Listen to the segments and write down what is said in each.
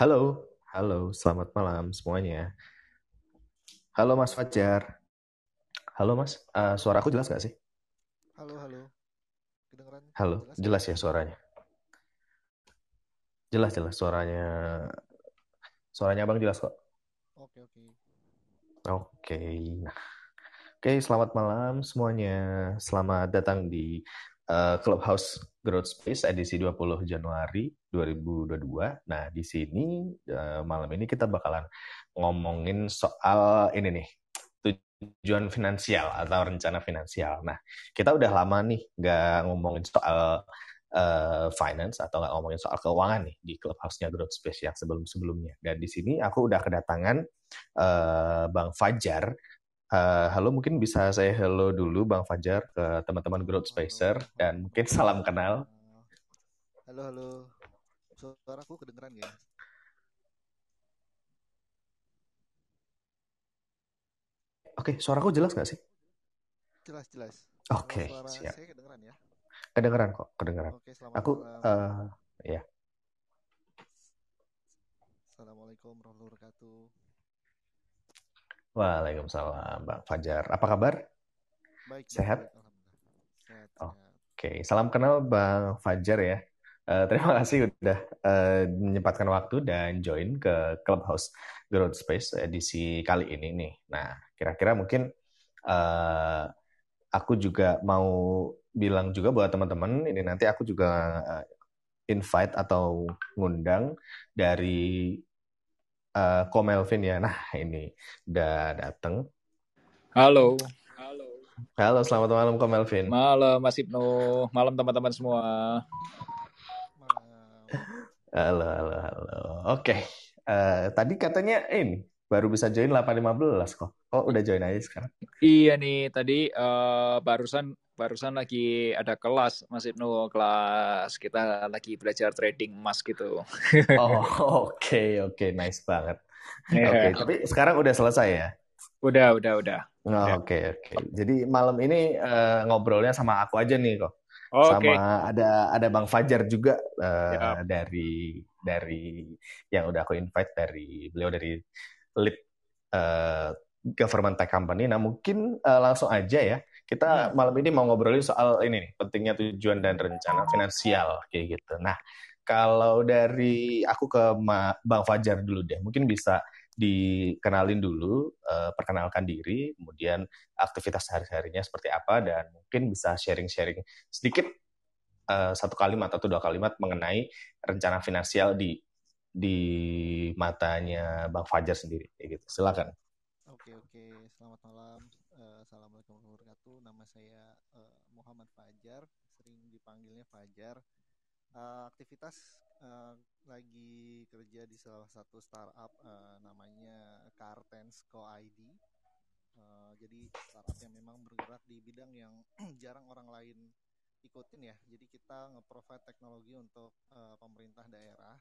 Halo, halo, selamat malam semuanya. Halo Mas Fajar. Halo Mas, uh, suaraku jelas nggak sih? Halo, halo. Kedengeran? Halo, jelas, jelas ya suaranya? Jelas, jelas suaranya. Suaranya Abang jelas kok. Oke, oke. Oke, nah. Oke, selamat malam semuanya. Selamat datang di uh, Clubhouse Growth Space edisi 20 Januari 2022. Nah, di sini uh, malam ini kita bakalan ngomongin soal ini nih, tujuan finansial atau rencana finansial. Nah, kita udah lama nih nggak ngomongin soal uh, finance atau nggak ngomongin soal keuangan nih di clubhouse-nya Growth Space yang sebelum-sebelumnya. Dan di sini aku udah kedatangan uh, Bang Fajar Uh, halo, mungkin bisa saya hello dulu Bang Fajar ke teman-teman Growth Spacer dan mungkin salam kenal. Halo, halo. Suaraku kedengeran ya? Oke, suaraku jelas nggak sih? Jelas, jelas. Oke, okay, siap. Saya kedengeran ya? Kedengeran kok, kedengeran. Oke, selamat Aku, malam. Uh, ya. Assalamualaikum warahmatullahi wabarakatuh. Waalaikumsalam, Bang Fajar. Apa kabar? Baik. Sehat? Sehat. Oke, okay. salam kenal Bang Fajar ya. Uh, terima kasih udah uh, menyempatkan waktu dan join ke Clubhouse Growth Space edisi kali ini nih. Nah, kira-kira mungkin uh, aku juga mau bilang juga buat teman-teman, ini nanti aku juga uh, invite atau ngundang dari uh, Ko Melvin ya. Nah, ini udah dateng. Halo. Halo. Halo, selamat malam Ko Melvin. Malam Mas Ibnu. Malam teman-teman semua. Halo, halo, halo. Oke. Okay. Uh, tadi katanya eh, ini baru bisa join 8.15 kok. Oh, udah join aja sekarang. Iya nih, tadi uh, barusan barusan lagi ada kelas Mas Ibnu kelas kita lagi belajar trading emas gitu. oh oke okay, oke okay. nice banget. Yeah. Oke okay, tapi sekarang udah selesai ya? Udah udah udah. Oke oh, oke. Okay, okay. Jadi malam ini uh, ngobrolnya sama aku aja nih kok. Oh, sama okay. ada ada Bang Fajar juga uh, yeah. dari dari yang udah aku invite dari beliau dari lead uh, government tech company. Nah mungkin uh, langsung aja ya kita malam ini mau ngobrolin soal ini nih, pentingnya tujuan dan rencana finansial kayak gitu. Nah, kalau dari aku ke Ma, Bang Fajar dulu deh, mungkin bisa dikenalin dulu, uh, perkenalkan diri, kemudian aktivitas sehari-harinya seperti apa, dan mungkin bisa sharing-sharing sedikit uh, satu kalimat atau dua kalimat mengenai rencana finansial di di matanya Bang Fajar sendiri, kayak gitu. Silakan. Oke oke, selamat malam. Assalamualaikum warahmatullahi wabarakatuh. Nama saya uh, Muhammad Fajar, sering dipanggilnya Fajar. Uh, aktivitas uh, lagi kerja di salah satu startup uh, namanya Cartens Co ID. Uh, jadi startup yang memang bergerak di bidang yang jarang orang lain ikutin ya. Jadi kita nge-provide teknologi untuk uh, pemerintah daerah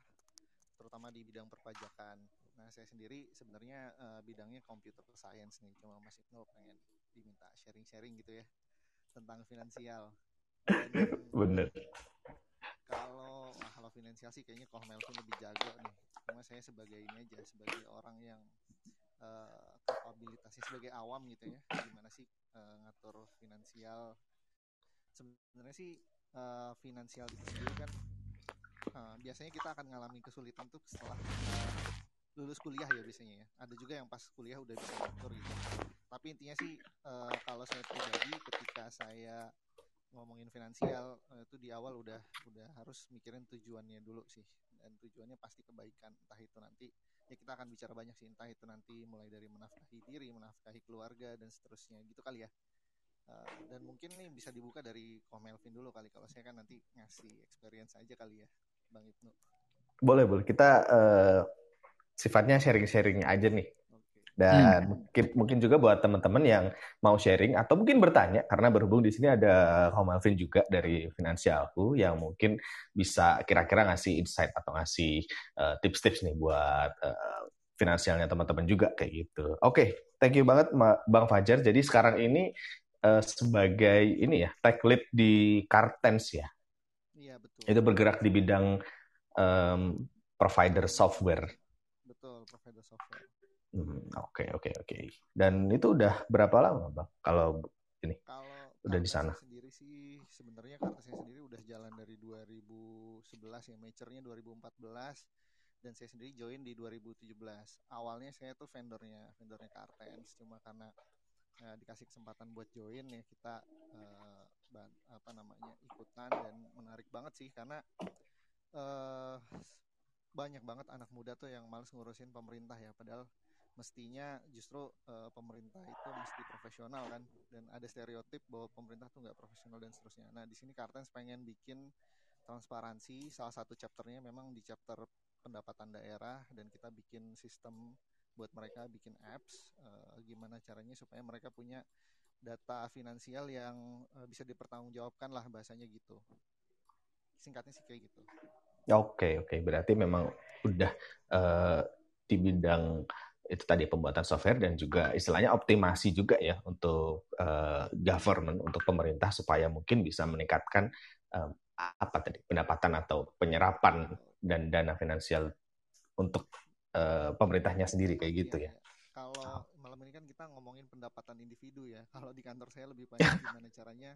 terutama di bidang perpajakan. Nah, saya sendiri sebenarnya uh, bidangnya computer science nih, cuma Mas Ibnu pengen diminta sharing-sharing gitu ya tentang finansial. Dan, Bener. Kalau nah, kalau finansial sih kayaknya kalau Melvin lebih jago nih. Cuma saya sebagai ini aja sebagai orang yang uh, kapabilitasnya sebagai awam gitu ya. Gimana sih uh, ngatur finansial? Sebenarnya sih uh, finansial itu sendiri kan uh, biasanya kita akan mengalami kesulitan tuh setelah uh, lulus kuliah ya biasanya ya. Ada juga yang pas kuliah udah bisa ngatur gitu. Tapi intinya sih uh, kalau saya pribadi ketika saya ngomongin finansial uh, itu di awal udah udah harus mikirin tujuannya dulu sih dan tujuannya pasti kebaikan entah itu nanti ya kita akan bicara banyak sih entah itu nanti mulai dari menafkahi diri menafkahi keluarga dan seterusnya gitu kali ya uh, dan mungkin nih bisa dibuka dari Komelvin dulu kali kalau saya kan nanti ngasih experience aja kali ya Bang Ibnu. Boleh, boleh. Kita uh, sifatnya sharing-sharing aja nih. Dan hmm. mungkin mungkin juga buat teman-teman yang mau sharing atau mungkin bertanya karena berhubung di sini ada Om Alvin juga dari Finansialku yang mungkin bisa kira-kira ngasih insight atau ngasih uh, tips-tips nih buat uh, finansialnya teman-teman juga kayak gitu. Oke, okay, thank you banget Bang Fajar. Jadi sekarang ini uh, sebagai ini ya tech lead di Cartens ya. Iya betul. Itu bergerak di bidang um, provider software. Betul, provider software. Hmm, oke oke oke. Dan itu udah berapa lama bang? Kalau ini Kalau udah di sana? sendiri sih sebenarnya kartu saya sendiri udah jalan dari 2011 ya, maturenya 2014 dan saya sendiri join di 2017. Awalnya saya tuh vendornya, vendornya Kartens, cuma karena uh, dikasih kesempatan buat join ya kita uh, ban, apa namanya ikutan dan menarik banget sih karena uh, banyak banget anak muda tuh yang males ngurusin pemerintah ya padahal mestinya justru uh, pemerintah itu mesti profesional kan dan ada stereotip bahwa pemerintah tuh nggak profesional dan seterusnya. Nah di sini Kartens pengen bikin transparansi salah satu chapternya memang di chapter pendapatan daerah dan kita bikin sistem buat mereka bikin apps uh, gimana caranya supaya mereka punya data finansial yang uh, bisa dipertanggungjawabkan lah bahasanya gitu singkatnya sih kayak gitu oke oke berarti memang udah uh, di bidang itu tadi pembuatan software dan juga istilahnya optimasi juga ya untuk uh, government untuk pemerintah supaya mungkin bisa meningkatkan um, apa tadi pendapatan atau penyerapan dan dana finansial untuk uh, pemerintahnya sendiri kayak gitu ya. Iya. Kalau malam ini kan kita ngomongin pendapatan individu ya. Kalau di kantor saya lebih banyak gimana caranya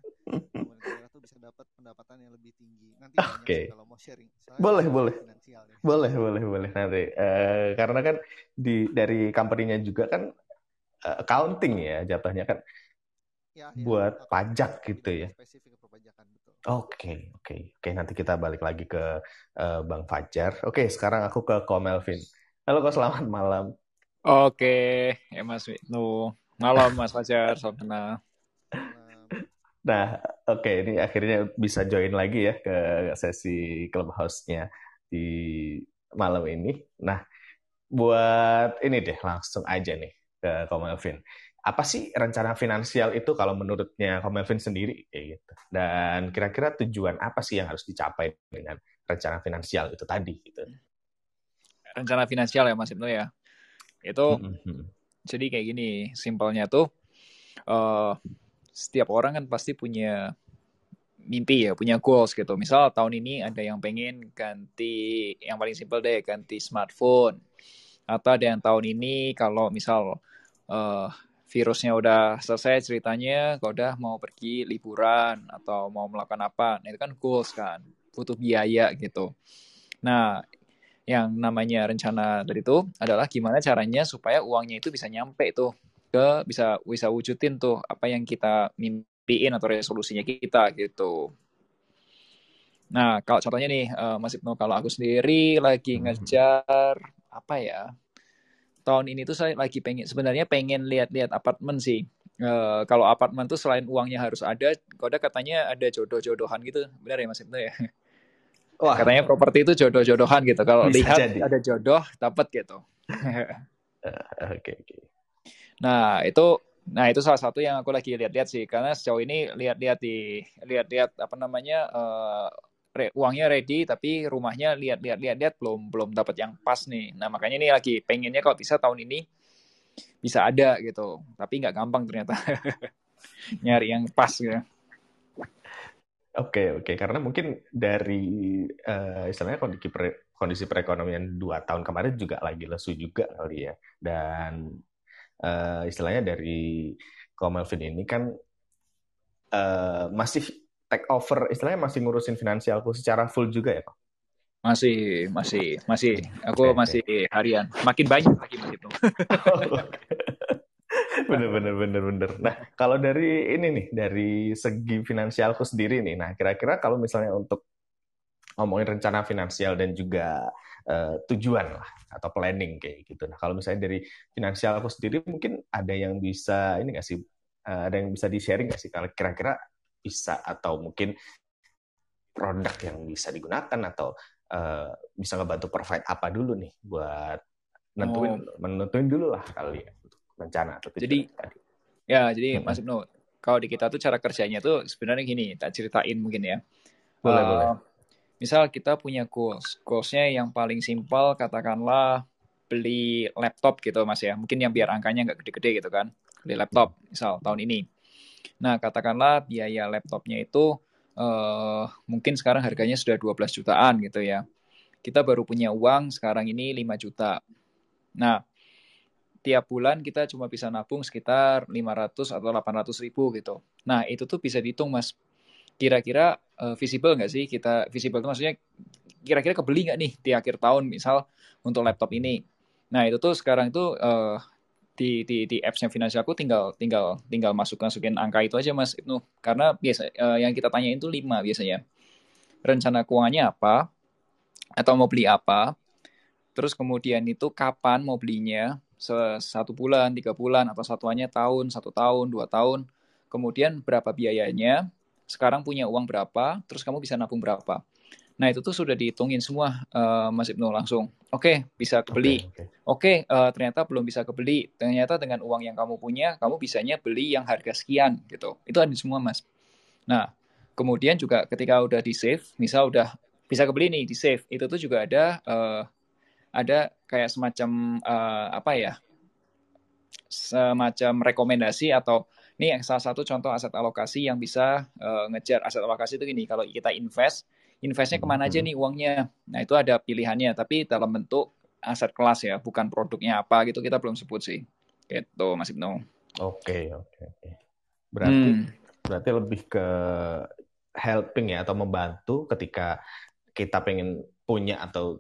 pemerintah tuh bisa dapat pendapatan yang lebih tinggi. Nanti okay. kalau mau sharing. boleh, boleh. Ya. Boleh, boleh, boleh nanti. Uh, karena kan di dari company-nya juga kan uh, accounting ya jatuhnya kan. Ya, ya, buat pajak gitu ya. Spesifik perpajakan betul. Oke, okay, oke. Okay. Oke, nanti kita balik lagi ke uh, Bang Fajar. Oke, okay, sekarang aku ke Ko Melvin. Halo Ko, selamat malam. Oke, ya Mas Wisnu. Malam Mas Fajar, selamat kenal. Nah, oke okay, ini akhirnya bisa join lagi ya ke sesi clubhouse-nya di malam ini. Nah, buat ini deh langsung aja nih ke Komelvin. Apa sih rencana finansial itu kalau menurutnya Komelvin sendiri kayak gitu? Dan kira-kira tujuan apa sih yang harus dicapai dengan rencana finansial itu tadi gitu? Rencana finansial ya Mas Ibnu ya itu mm-hmm. jadi kayak gini simpelnya tuh uh, setiap orang kan pasti punya mimpi ya punya goals gitu. Misal tahun ini ada yang pengen ganti yang paling simpel deh ganti smartphone. Atau ada yang tahun ini kalau misal uh, virusnya udah selesai ceritanya kalau udah mau pergi liburan atau mau melakukan apa nah, itu kan goals kan butuh biaya gitu. Nah yang namanya rencana tadi itu adalah gimana caranya supaya uangnya itu bisa nyampe tuh ke bisa bisa wujudin tuh apa yang kita mimpiin atau resolusinya kita gitu. Nah, kalau contohnya nih uh, Mas Ibnu kalau aku sendiri lagi hmm. ngejar apa ya? Tahun ini tuh saya lagi pengen sebenarnya pengen lihat-lihat apartemen sih. Uh, kalau apartemen tuh selain uangnya harus ada, kode katanya ada jodoh-jodohan gitu. Benar ya Mas Ibnu ya? Wah. Katanya properti itu jodoh-jodohan gitu. Kalau lihat jadi. ada jodoh, dapat gitu. Oke, oke. Okay, Nah, itu nah itu salah satu yang aku lagi lihat-lihat sih karena sejauh ini lihat-lihat di lihat-lihat apa namanya uh, re, uangnya ready tapi rumahnya lihat-lihat lihat-lihat belum belum dapat yang pas nih. Nah, makanya ini lagi pengennya kalau bisa tahun ini bisa ada gitu. Tapi nggak gampang ternyata. Nyari yang pas gitu. Oke, oke. Karena mungkin dari uh, istilahnya kondisi pre, kondisi perekonomian dua tahun kemarin juga lagi lesu juga kali ya. Dan uh, istilahnya dari Komelvin ini kan uh, masih take over, istilahnya masih ngurusin finansialku secara full juga ya, Pak? Masih, masih, masih. Aku okay, masih okay. harian. Makin banyak lagi begitu. bener bener bener bener. Nah kalau dari ini nih dari segi finansialku sendiri nih, nah kira-kira kalau misalnya untuk ngomongin rencana finansial dan juga uh, tujuan lah atau planning kayak gitu. Nah kalau misalnya dari finansial aku sendiri mungkin ada yang bisa ini nggak sih uh, ada yang bisa di sharing nggak sih kalau kira-kira bisa atau mungkin produk yang bisa digunakan atau uh, bisa ngebantu provide apa dulu nih buat nentuin oh. menentuin dulu lah kali ya rencana atau jadi tadi. ya jadi hmm. Mas Ibnu kalau di kita tuh cara kerjanya tuh sebenarnya gini tak ceritain mungkin ya. Boleh uh, boleh misal kita punya goals goalsnya yang paling simpel katakanlah beli laptop gitu mas ya. Mungkin yang biar angkanya nggak gede-gede gitu kan. Beli laptop misal tahun ini. Nah katakanlah biaya laptopnya itu uh, mungkin sekarang harganya sudah 12 jutaan gitu ya. Kita baru punya uang sekarang ini 5 juta. Nah, tiap bulan kita cuma bisa nabung sekitar 500 atau 800 ribu gitu. Nah, itu tuh bisa dihitung, Mas. Kira-kira uh, visible nggak sih kita visible itu maksudnya kira-kira kebeli nggak nih di akhir tahun misal untuk laptop ini. Nah, itu tuh sekarang itu uh, di di di appsnya finansialku tinggal tinggal tinggal masuk masukin angka itu aja mas Ibnu karena biasa uh, yang kita tanyain itu lima biasanya rencana keuangannya apa atau mau beli apa terus kemudian itu kapan mau belinya satu bulan tiga bulan atau satuannya tahun satu tahun dua tahun kemudian berapa biayanya sekarang punya uang berapa terus kamu bisa nabung berapa Nah itu tuh sudah dihitungin semua uh, Mas Ibnu langsung. Oke, okay, bisa kebeli. Oke, okay, okay. okay, uh, eh, ternyata belum bisa kebeli. Ternyata dengan uang yang kamu punya, kamu bisanya beli yang harga sekian gitu. Itu ada semua Mas. Nah, kemudian juga ketika udah di save, misal udah bisa kebeli nih di save, itu tuh juga ada uh, ada kayak semacam uh, apa ya? semacam rekomendasi atau ini yang salah satu contoh aset alokasi yang bisa uh, ngejar aset alokasi itu gini kalau kita invest investnya ke mana aja hmm. nih uangnya. Nah itu ada pilihannya, tapi dalam bentuk aset kelas ya, bukan produknya apa gitu kita belum sebut sih. Gitu Mas Ibnu. Oke oke oke. Berarti hmm. berarti lebih ke helping ya atau membantu ketika kita pengen punya atau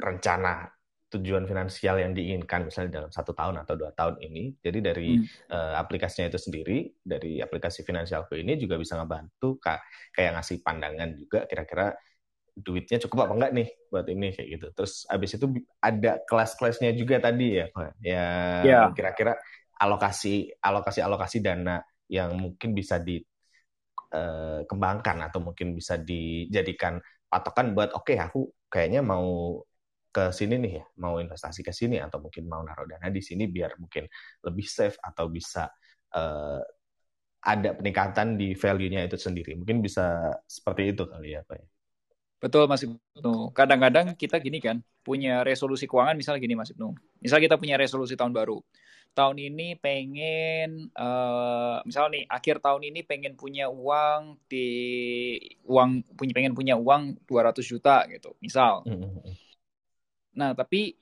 rencana tujuan finansial yang diinginkan misalnya dalam satu tahun atau dua tahun ini. Jadi dari hmm. uh, aplikasinya itu sendiri, dari aplikasi finansialku ini juga bisa ngebantu kayak ngasih pandangan juga kira-kira duitnya cukup apa enggak nih buat ini kayak gitu. Terus abis itu ada kelas-kelasnya juga tadi ya, ya yeah. kira-kira alokasi alokasi alokasi dana yang mungkin bisa dikembangkan eh, atau mungkin bisa dijadikan patokan buat oke okay, aku kayaknya mau ke sini nih ya, mau investasi ke sini atau mungkin mau naruh dana di sini biar mungkin lebih safe atau bisa uh, ada peningkatan di value-nya itu sendiri. Mungkin bisa seperti itu kali ya, Pak. Ya. Betul, Mas Ibnu. Kadang-kadang kita gini kan, punya resolusi keuangan misalnya gini, Mas Ibnu. Misal kita punya resolusi tahun baru. Tahun ini pengen, uh, misal nih, akhir tahun ini pengen punya uang di uang punya pengen punya uang 200 juta gitu, misal. Mm -hmm Nah, tapi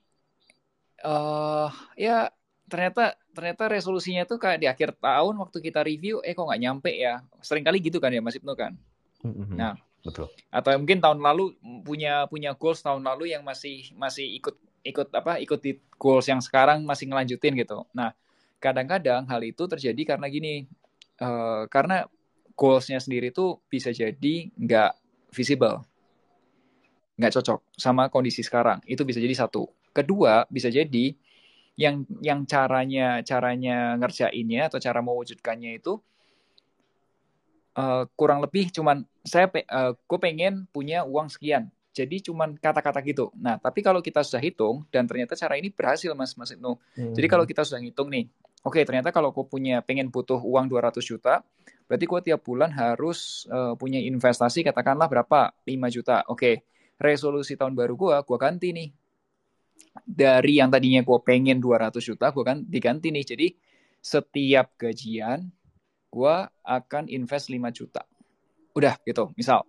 uh, ya ternyata ternyata resolusinya tuh kayak di akhir tahun waktu kita review, eh kok nggak nyampe ya. Sering kali gitu kan ya Mas Ibnu kan. Mm-hmm. Nah, betul. Atau mungkin tahun lalu punya punya goals tahun lalu yang masih masih ikut ikut apa ikut di goals yang sekarang masih ngelanjutin gitu. Nah, kadang-kadang hal itu terjadi karena gini, uh, karena goalsnya sendiri tuh bisa jadi nggak visible nggak cocok sama kondisi sekarang. Itu bisa jadi satu. Kedua, bisa jadi yang yang caranya caranya ngerjainnya atau cara mewujudkannya itu uh, kurang lebih cuman saya pe, uh, gue pengen punya uang sekian. Jadi cuman kata-kata gitu. Nah, tapi kalau kita sudah hitung dan ternyata cara ini berhasil Mas Mas Ibnu. Hmm. Jadi kalau kita sudah hitung nih, oke okay, ternyata kalau gue punya pengen butuh uang 200 juta, berarti gue tiap bulan harus uh, punya investasi katakanlah berapa? 5 juta. Oke. Okay resolusi tahun baru gue, gue ganti nih. Dari yang tadinya gue pengen 200 juta, gue kan diganti nih. Jadi setiap gajian, gue akan invest 5 juta. Udah gitu, misal.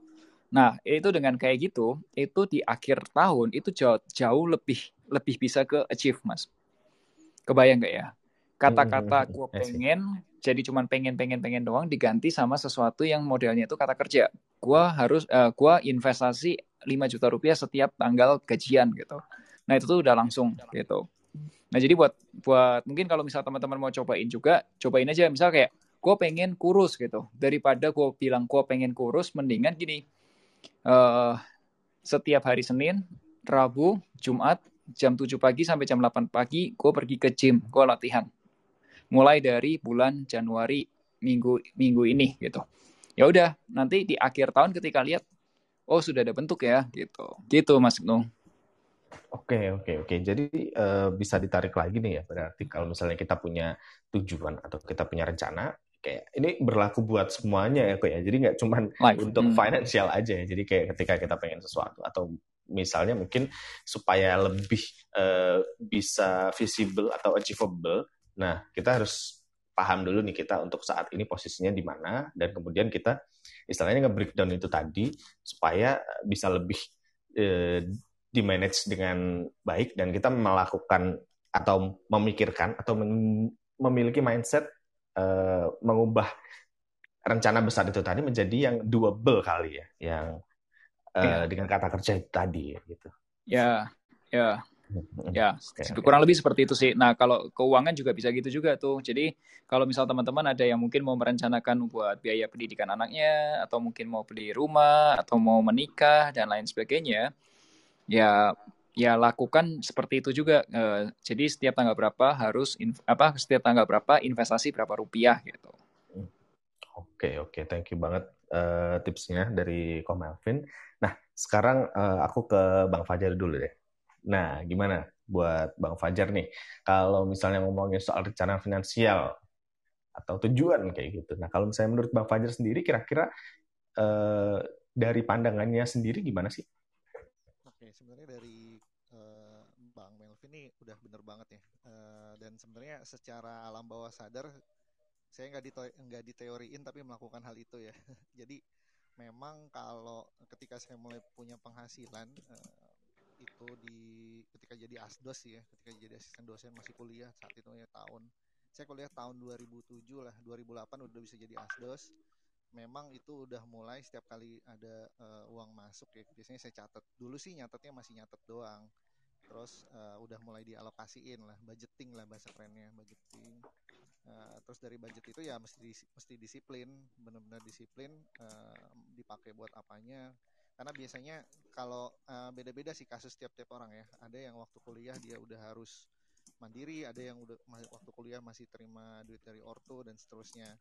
Nah, itu dengan kayak gitu, itu di akhir tahun itu jauh, jauh lebih lebih bisa ke achieve, Mas. Kebayang gak ya? Kata-kata hmm, gue pengen, jadi cuman pengen pengen pengen doang diganti sama sesuatu yang modelnya itu kata kerja. Gue harus, uh, gua investasi 5 juta rupiah setiap tanggal gajian gitu. Nah itu tuh udah langsung gitu. Nah jadi buat buat mungkin kalau misal teman-teman mau cobain juga, cobain aja misal kayak gue pengen kurus gitu. Daripada gue bilang gue pengen kurus, mendingan gini. Uh, setiap hari Senin, Rabu, Jumat, jam 7 pagi sampai jam 8 pagi, gue pergi ke gym, gue latihan. Mulai dari bulan Januari minggu minggu ini gitu. Ya udah, nanti di akhir tahun ketika lihat oh sudah ada bentuk ya gitu gitu Mas Ibnu Oke oke oke. Jadi uh, bisa ditarik lagi nih ya berarti kalau misalnya kita punya tujuan atau kita punya rencana kayak ini berlaku buat semuanya ya kok ya. Jadi nggak cuma untuk hmm. financial aja ya. Jadi kayak ketika kita pengen sesuatu atau misalnya mungkin supaya lebih uh, bisa visible atau achievable. Nah kita harus paham dulu nih kita untuk saat ini posisinya di mana dan kemudian kita istilahnya nge-breakdown itu tadi supaya bisa lebih eh, di manage dengan baik dan kita melakukan atau memikirkan atau memiliki mindset uh, mengubah rencana besar itu tadi menjadi yang doable kali ya, yang uh, ya. dengan kata kerja itu tadi gitu. Ya, ya. Ya, okay, kurang lebih seperti itu sih. Nah, kalau keuangan juga bisa gitu juga tuh. Jadi, kalau misal teman-teman ada yang mungkin mau merencanakan buat biaya pendidikan anaknya, atau mungkin mau beli rumah, atau mau menikah, dan lain sebagainya, ya ya lakukan seperti itu juga. Uh, jadi setiap tanggal berapa harus apa setiap tanggal berapa investasi berapa rupiah gitu. Oke okay, oke, okay. thank you banget uh, tipsnya dari Ko Melvin. Nah sekarang uh, aku ke Bang Fajar dulu deh. Nah, gimana buat Bang Fajar nih? Kalau misalnya ngomongin soal rencana finansial atau tujuan kayak gitu. Nah, kalau misalnya menurut Bang Fajar sendiri, kira-kira eh, dari pandangannya sendiri gimana sih? Oke, sebenarnya dari eh, Bang Melvin ini udah bener banget ya. Eh, dan sebenarnya secara alam bawah sadar, saya nggak di nggak diteoriin tapi melakukan hal itu ya. Jadi memang kalau ketika saya mulai punya penghasilan, eh, itu di ketika jadi asdos ya ketika jadi asisten dosen masih kuliah saat itu ya tahun saya kuliah tahun 2007 lah 2008 udah bisa jadi asdos. Memang itu udah mulai setiap kali ada uh, uang masuk ya biasanya saya catat. Dulu sih nyatetnya masih nyatet doang. Terus uh, udah mulai dialokasiin lah budgeting lah bahasa kerennya budgeting. Uh, terus dari budget itu ya mesti mesti disiplin benar-benar disiplin uh, dipakai buat apanya karena biasanya kalau uh, beda-beda sih kasus tiap-tiap orang ya. Ada yang waktu kuliah dia udah harus mandiri ada yang udah waktu kuliah masih terima duit dari ortu dan seterusnya.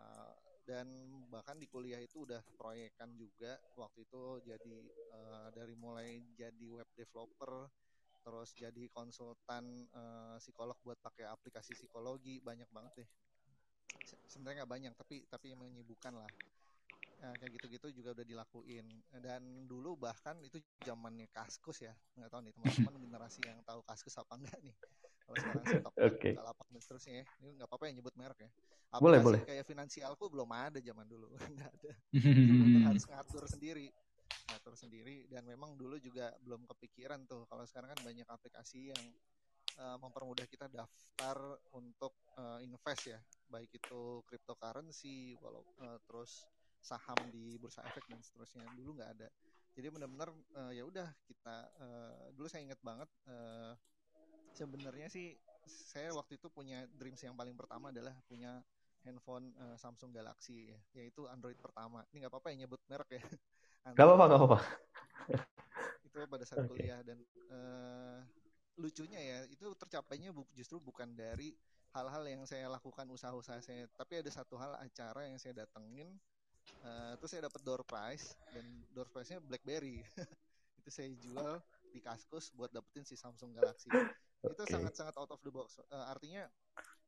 Uh, dan bahkan di kuliah itu udah proyekan juga. Waktu itu jadi uh, dari mulai jadi web developer terus jadi konsultan uh, psikolog buat pakai aplikasi psikologi banyak banget deh. Sebenarnya nggak banyak tapi tapi menyibukkan lah Nah, kayak gitu-gitu juga udah dilakuin. Dan dulu bahkan itu zamannya Kaskus ya. Nggak tahu nih teman-teman generasi yang tahu Kaskus apa enggak nih. Kalau sekarang stok okay. lapak dan seterusnya ya. Ini nggak apa-apa yang nyebut merek ya. Aplikasi boleh, boleh. kayak finansialku belum ada zaman dulu. nggak ada. harus ngatur sendiri. Ngatur sendiri. Dan memang dulu juga belum kepikiran tuh. Kalau sekarang kan banyak aplikasi yang uh, mempermudah kita daftar untuk uh, invest ya. Baik itu cryptocurrency, walau uh, terus saham di bursa efek dan seterusnya dulu nggak ada jadi benar-benar uh, ya udah kita uh, dulu saya ingat banget uh, sebenarnya sih saya waktu itu punya dreams yang paling pertama adalah punya handphone uh, Samsung Galaxy ya, yaitu Android pertama. Ini nggak apa-apa ya nyebut merek ya. Gak apa-apa, gak apa-apa. itu pada saat okay. kuliah dan uh, lucunya ya itu tercapainya bu justru bukan dari hal-hal yang saya lakukan usaha-usaha saya, tapi ada satu hal acara yang saya datengin Uh, terus saya dapat door prize dan door prize-nya BlackBerry. itu saya jual di Kaskus buat dapetin si Samsung Galaxy. Okay. Itu sangat-sangat out of the box. Uh, artinya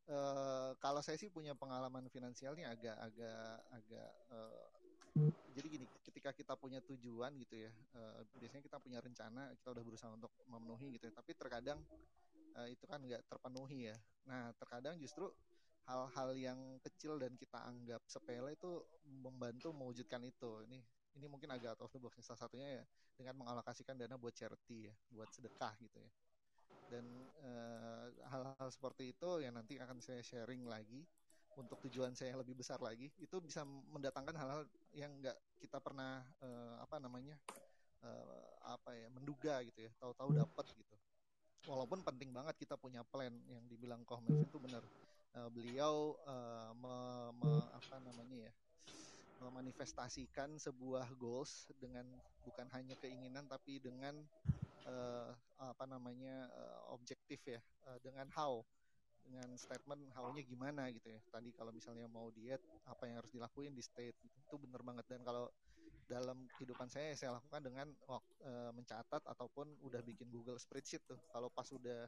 uh, kalau saya sih punya pengalaman finansialnya agak-agak agak uh, jadi gini, ketika kita punya tujuan gitu ya, uh, biasanya kita punya rencana, kita udah berusaha untuk memenuhi gitu ya, tapi terkadang uh, itu kan nggak terpenuhi ya. Nah, terkadang justru hal-hal yang kecil dan kita anggap sepele itu membantu mewujudkan itu. Ini ini mungkin agak out of the box. Salah satunya ya dengan mengalokasikan dana buat charity ya, buat sedekah gitu ya. Dan eh, hal-hal seperti itu yang nanti akan saya sharing lagi untuk tujuan saya yang lebih besar lagi. Itu bisa mendatangkan hal-hal yang nggak kita pernah uh, apa namanya uh, apa ya menduga gitu ya. Tahu-tahu dapat gitu. Walaupun penting banget kita punya plan yang dibilang Koh itu benar uh, beliau uh, me, me, apa namanya ya memanifestasikan sebuah goals dengan bukan hanya keinginan tapi dengan uh, apa namanya uh, objektif ya uh, dengan how dengan statement how-nya gimana gitu ya. Tadi kalau misalnya mau diet apa yang harus dilakuin di state itu benar banget. Dan kalau dalam kehidupan saya saya lakukan dengan uh, mencatat ataupun udah bikin Google spreadsheet tuh. Kalau pas udah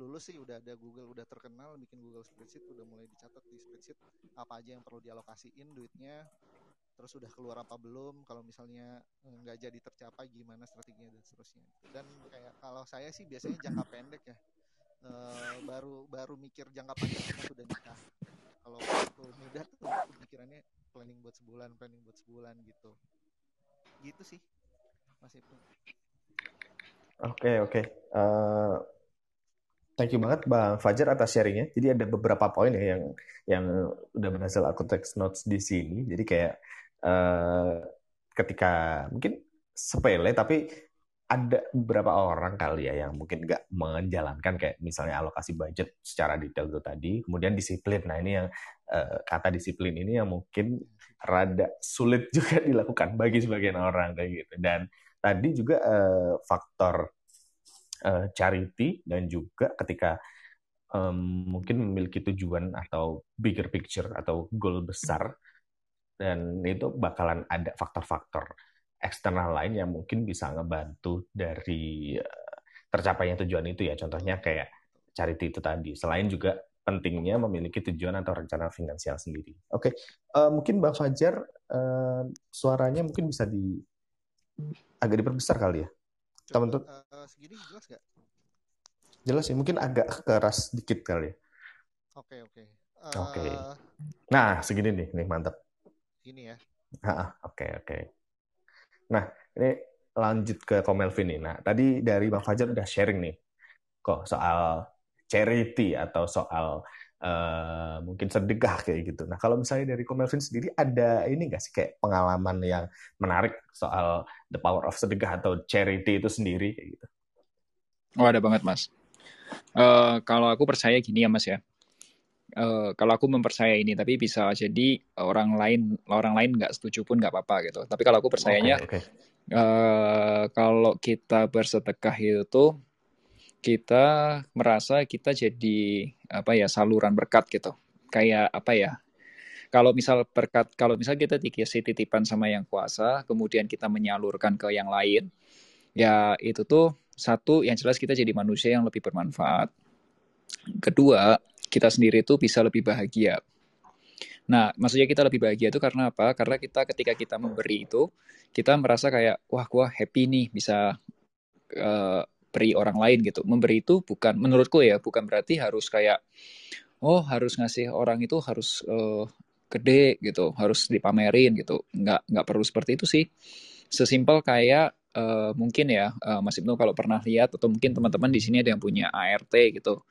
lulus sih udah ada Google udah terkenal bikin Google spreadsheet udah mulai dicatat di spreadsheet apa aja yang perlu dialokasiin duitnya terus udah keluar apa belum kalau misalnya eh, nggak jadi tercapai gimana strateginya dan seterusnya dan kayak kalau saya sih biasanya jangka pendek ya e, baru baru mikir jangka panjang sudah nikah kalau waktu muda tuh pikirannya planning buat sebulan planning buat sebulan gitu gitu sih masih Oke, okay, oke. Okay. Uh, eh, thank you banget Bang Fajar atas sharingnya. Jadi ada beberapa poin ya yang yang udah berhasil aku text notes di sini. Jadi kayak uh, ketika mungkin sepele tapi ada beberapa orang kali ya yang mungkin nggak menjalankan kayak misalnya alokasi budget secara detail itu tadi, kemudian disiplin. Nah ini yang uh, kata disiplin ini yang mungkin rada sulit juga dilakukan bagi sebagian orang kayak gitu. Dan tadi juga uh, faktor uh, charity dan juga ketika um, mungkin memiliki tujuan atau bigger picture atau goal besar dan itu bakalan ada faktor-faktor eksternal lain yang mungkin bisa ngebantu dari uh, tercapainya tujuan itu ya. Contohnya kayak charity itu tadi. Selain juga pentingnya memiliki tujuan atau rencana finansial sendiri. Oke, okay. uh, eh, mungkin Bang Fajar uh, suaranya mungkin bisa di agak diperbesar kali ya. Teman-teman. Uh, segini jelas gak? Jelas sih, mungkin agak keras dikit kali ya. Oke, okay, oke. Okay. Uh, oke. Okay. Nah, segini nih, nih mantap. Gini ya. Oke, oke. Nah, ini lanjut ke Komelvin nih. Nah, tadi dari Bang Fajar udah sharing nih kok soal charity atau soal uh, mungkin sedekah kayak gitu. Nah, kalau misalnya dari Komelvin sendiri ada ini nggak sih kayak pengalaman yang menarik soal the power of sedekah atau charity itu sendiri kayak gitu? Oh, ada banget, Mas. Uh, kalau aku percaya gini ya, Mas ya. Uh, kalau aku mempercaya ini tapi bisa jadi orang lain orang lain nggak setuju pun nggak apa-apa gitu tapi kalau aku percayanya okay, okay. Uh, kalau kita bersedekah itu kita merasa kita jadi apa ya saluran berkat gitu kayak apa ya kalau misal berkat kalau misal kita dikasih titipan sama yang kuasa kemudian kita menyalurkan ke yang lain ya itu tuh satu yang jelas kita jadi manusia yang lebih bermanfaat kedua kita sendiri itu bisa lebih bahagia. Nah, maksudnya kita lebih bahagia itu karena apa? Karena kita ketika kita memberi itu, kita merasa kayak, wah, gua happy nih bisa uh, beri orang lain gitu. Memberi itu bukan, menurutku ya, bukan berarti harus kayak, oh harus ngasih orang itu harus uh, gede gitu, harus dipamerin gitu. Nggak, nggak perlu seperti itu sih. Sesimpel kayak uh, mungkin ya uh, Mas Ibnu kalau pernah lihat atau mungkin teman-teman di sini ada yang punya ART gitu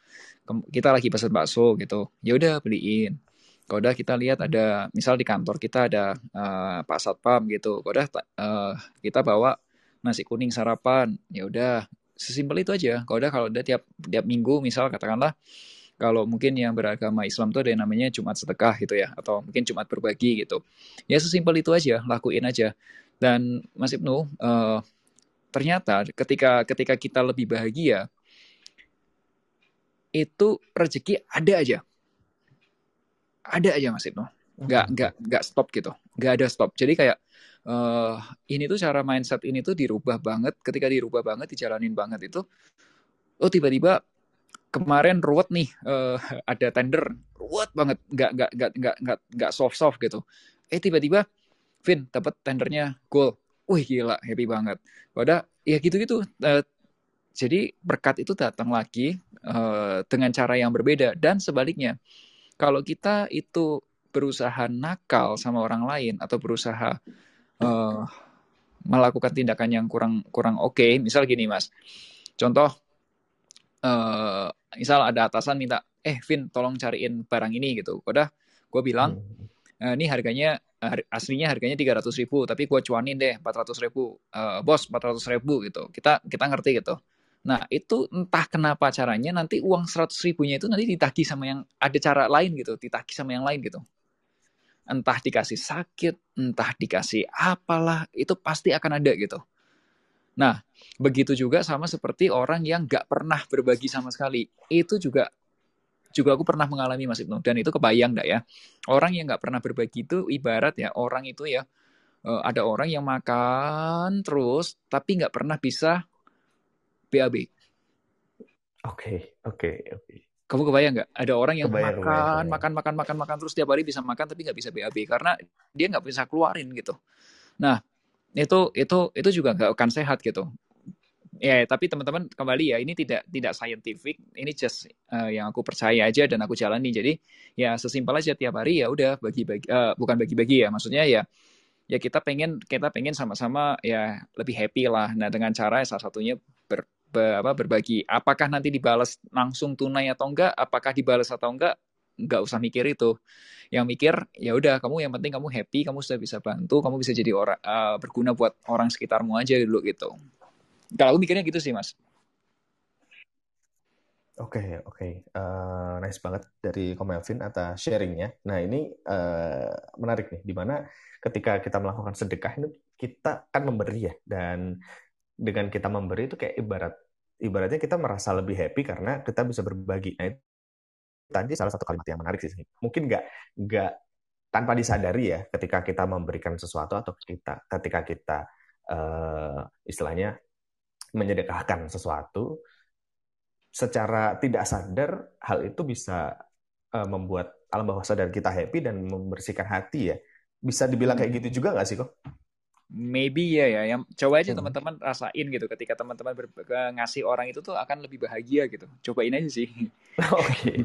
kita lagi pesan bakso gitu ya udah beliin kalau udah kita lihat ada misal di kantor kita ada uh, Pak Satpam gitu kalau udah uh, kita bawa nasi kuning sarapan ya udah sesimpel itu aja kalau udah kalau udah tiap tiap minggu misal katakanlah kalau mungkin yang beragama Islam tuh ada yang namanya Jumat sedekah gitu ya atau mungkin Jumat berbagi gitu ya sesimpel itu aja lakuin aja dan Mas Ibnu, uh, ternyata ketika ketika kita lebih bahagia, itu rezeki ada aja. Ada aja Mas Ibnu. Nggak, hmm. nggak, nggak stop gitu. Nggak ada stop. Jadi kayak, uh, ini tuh cara mindset ini tuh dirubah banget. Ketika dirubah banget, dijalanin banget itu, oh tiba-tiba kemarin ruwet nih, uh, ada tender, ruwet banget. Nggak, nggak, nggak, nggak, nggak, nggak soft-soft gitu. Eh tiba-tiba Vin dapat tendernya goal wih gila happy banget pada ya gitu-gitu uh, jadi berkat itu datang lagi uh, dengan cara yang berbeda dan sebaliknya kalau kita itu berusaha nakal sama orang lain atau berusaha uh, melakukan tindakan yang kurang kurang oke. Okay, misal gini mas. Contoh uh, misal ada atasan minta eh Vin tolong cariin barang ini gitu. Udah gue bilang uh, ini harganya aslinya harganya tiga ratus ribu tapi gue cuanin deh empat ratus ribu. Uh, bos empat ratus ribu gitu. Kita kita ngerti gitu. Nah itu entah kenapa caranya nanti uang seratus ribunya itu nanti ditagih sama yang ada cara lain gitu. Ditagih sama yang lain gitu entah dikasih sakit entah dikasih apalah itu pasti akan ada gitu nah begitu juga sama seperti orang yang gak pernah berbagi sama sekali itu juga juga aku pernah mengalami Mas Ibnu dan itu kebayang enggak ya orang yang nggak pernah berbagi itu ibarat ya orang itu ya uh, ada orang yang makan terus tapi nggak pernah bisa BAB. Oke oke oke. Kamu kebayang nggak ada orang yang kebayang, makan kebayang. makan makan makan makan terus tiap hari bisa makan tapi nggak bisa BAB karena dia nggak bisa keluarin gitu. Nah itu itu itu juga nggak akan sehat gitu ya tapi teman-teman kembali ya ini tidak tidak scientific ini just uh, yang aku percaya aja dan aku jalani jadi ya sesimpel aja tiap hari ya udah bagi-bagi uh, bukan bagi-bagi ya maksudnya ya ya kita pengen kita pengen sama-sama ya lebih happy lah nah dengan cara salah satunya ber, ber, apa, berbagi. Apakah nanti dibalas langsung tunai atau enggak? Apakah dibalas atau enggak? Enggak usah mikir itu. Yang mikir ya udah kamu yang penting kamu happy, kamu sudah bisa bantu, kamu bisa jadi orang uh, berguna buat orang sekitarmu aja dulu gitu. Kalau mikirnya gitu sih mas. Oke, okay, oke. Okay. Uh, nice banget dari Ko Melvin atas sharingnya. Nah, ini uh, menarik nih, di mana ketika kita melakukan sedekah itu kita kan memberi ya, dan dengan kita memberi itu kayak ibarat ibaratnya kita merasa lebih happy karena kita bisa berbagi. Nah, itu tadi salah satu kalimat yang menarik sih. Mungkin nggak nggak tanpa disadari ya, ketika kita memberikan sesuatu atau kita ketika kita uh, istilahnya menyedekahkan sesuatu, secara tidak sadar hal itu bisa uh, membuat alam bawah sadar kita happy dan membersihkan hati ya. Bisa dibilang kayak gitu juga nggak sih kok? Maybe ya ya. Yang coba aja hmm. teman-teman rasain gitu ketika teman-teman ngasih orang itu tuh akan lebih bahagia gitu. Cobain aja sih. Oke.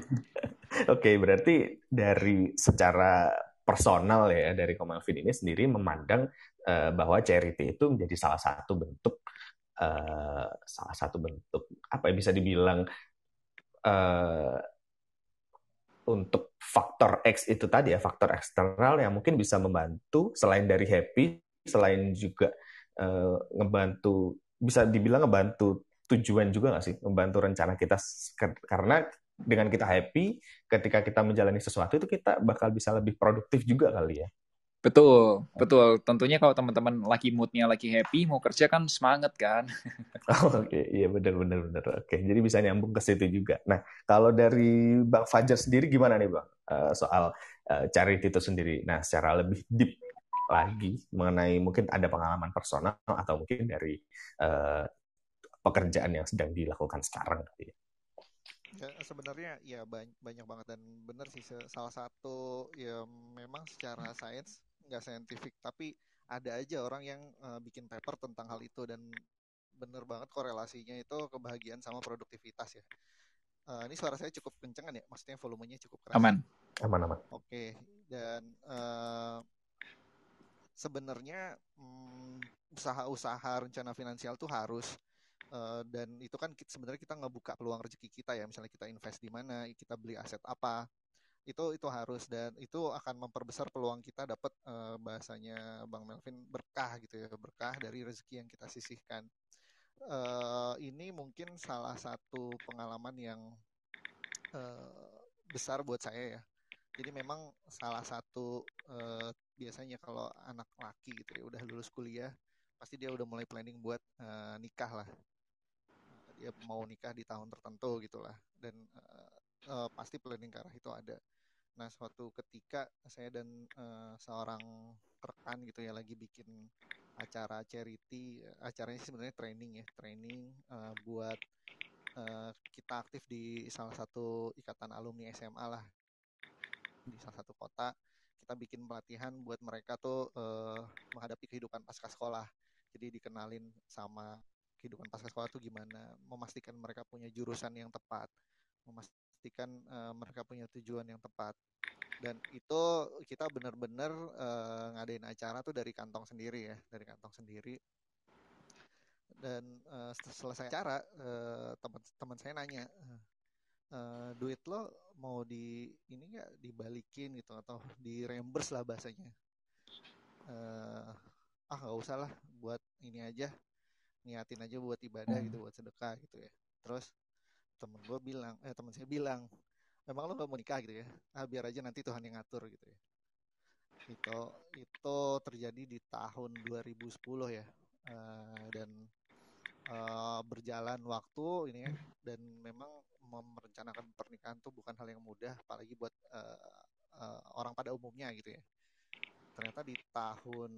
Oke, okay, berarti dari secara personal ya dari Komalvin ini sendiri memandang uh, bahwa charity itu menjadi salah satu bentuk uh, salah satu bentuk apa ya bisa dibilang uh, untuk faktor X itu tadi ya faktor eksternal yang mungkin bisa membantu selain dari happy selain juga uh, ngebantu bisa dibilang ngebantu tujuan juga nggak sih membantu rencana kita karena dengan kita happy ketika kita menjalani sesuatu itu kita bakal bisa lebih produktif juga kali ya Betul, betul. Tentunya kalau teman-teman lagi moodnya lagi happy, mau kerja kan semangat kan. Oh, Oke, okay. iya benar benar benar. Oke, okay. jadi bisa nyambung ke situ juga. Nah, kalau dari Bang Fajar sendiri gimana nih Bang uh, soal uh, charity itu sendiri? Nah, secara lebih deep lagi mengenai mungkin ada pengalaman personal atau mungkin dari uh, pekerjaan yang sedang dilakukan sekarang ya. Ya, sebenarnya ya banyak, banyak banget dan benar sih salah satu ya memang secara sains nggak saintifik tapi ada aja orang yang uh, bikin paper tentang hal itu dan bener banget korelasinya itu kebahagiaan sama produktivitas ya. Uh, ini suara saya cukup kencengan ya, maksudnya volumenya cukup keras. Aman, aman, aman. Oke, okay. dan uh, sebenarnya um, usaha-usaha rencana finansial tuh harus uh, dan itu kan sebenarnya kita ngebuka peluang rezeki kita ya, misalnya kita invest di mana, kita beli aset apa, itu itu harus. Dan itu akan memperbesar peluang kita dapat uh, bahasanya Bang Melvin berkah gitu ya berkah dari rezeki yang kita sisihkan. Uh, ini mungkin salah satu pengalaman yang uh, besar buat saya ya. Jadi memang salah satu uh, biasanya kalau anak laki gitu ya udah lulus kuliah pasti dia udah mulai planning buat uh, nikah lah. Dia mau nikah di tahun tertentu gitulah dan uh, uh, pasti planning ke arah itu ada. Nah, suatu ketika saya dan uh, seorang rekan gitu ya lagi bikin acara charity, acaranya sebenarnya training ya, training uh, buat uh, kita aktif di salah satu ikatan alumni SMA lah. Di salah satu kota. Kita bikin pelatihan buat mereka tuh uh, menghadapi kehidupan pasca sekolah. Jadi dikenalin sama kehidupan pasca sekolah tuh gimana, memastikan mereka punya jurusan yang tepat, memastikan uh, mereka punya tujuan yang tepat dan itu kita benar-benar uh, ngadain acara tuh dari kantong sendiri ya dari kantong sendiri dan uh, selesai acara uh, teman-teman saya nanya uh, duit lo mau di ini nggak dibalikin gitu atau di reimburse lah bahasanya. Uh, ah nggak usah lah buat ini aja niatin aja buat ibadah gitu buat sedekah gitu ya. Terus temen gue bilang eh teman saya bilang memang lo gak mau nikah? gitu ya. Ah biar aja nanti Tuhan yang ngatur gitu ya. Itu itu terjadi di tahun 2010 ya. Uh, dan uh, berjalan waktu ini ya dan memang merencanakan pernikahan tuh bukan hal yang mudah apalagi buat uh, uh, orang pada umumnya gitu ya. Ternyata di tahun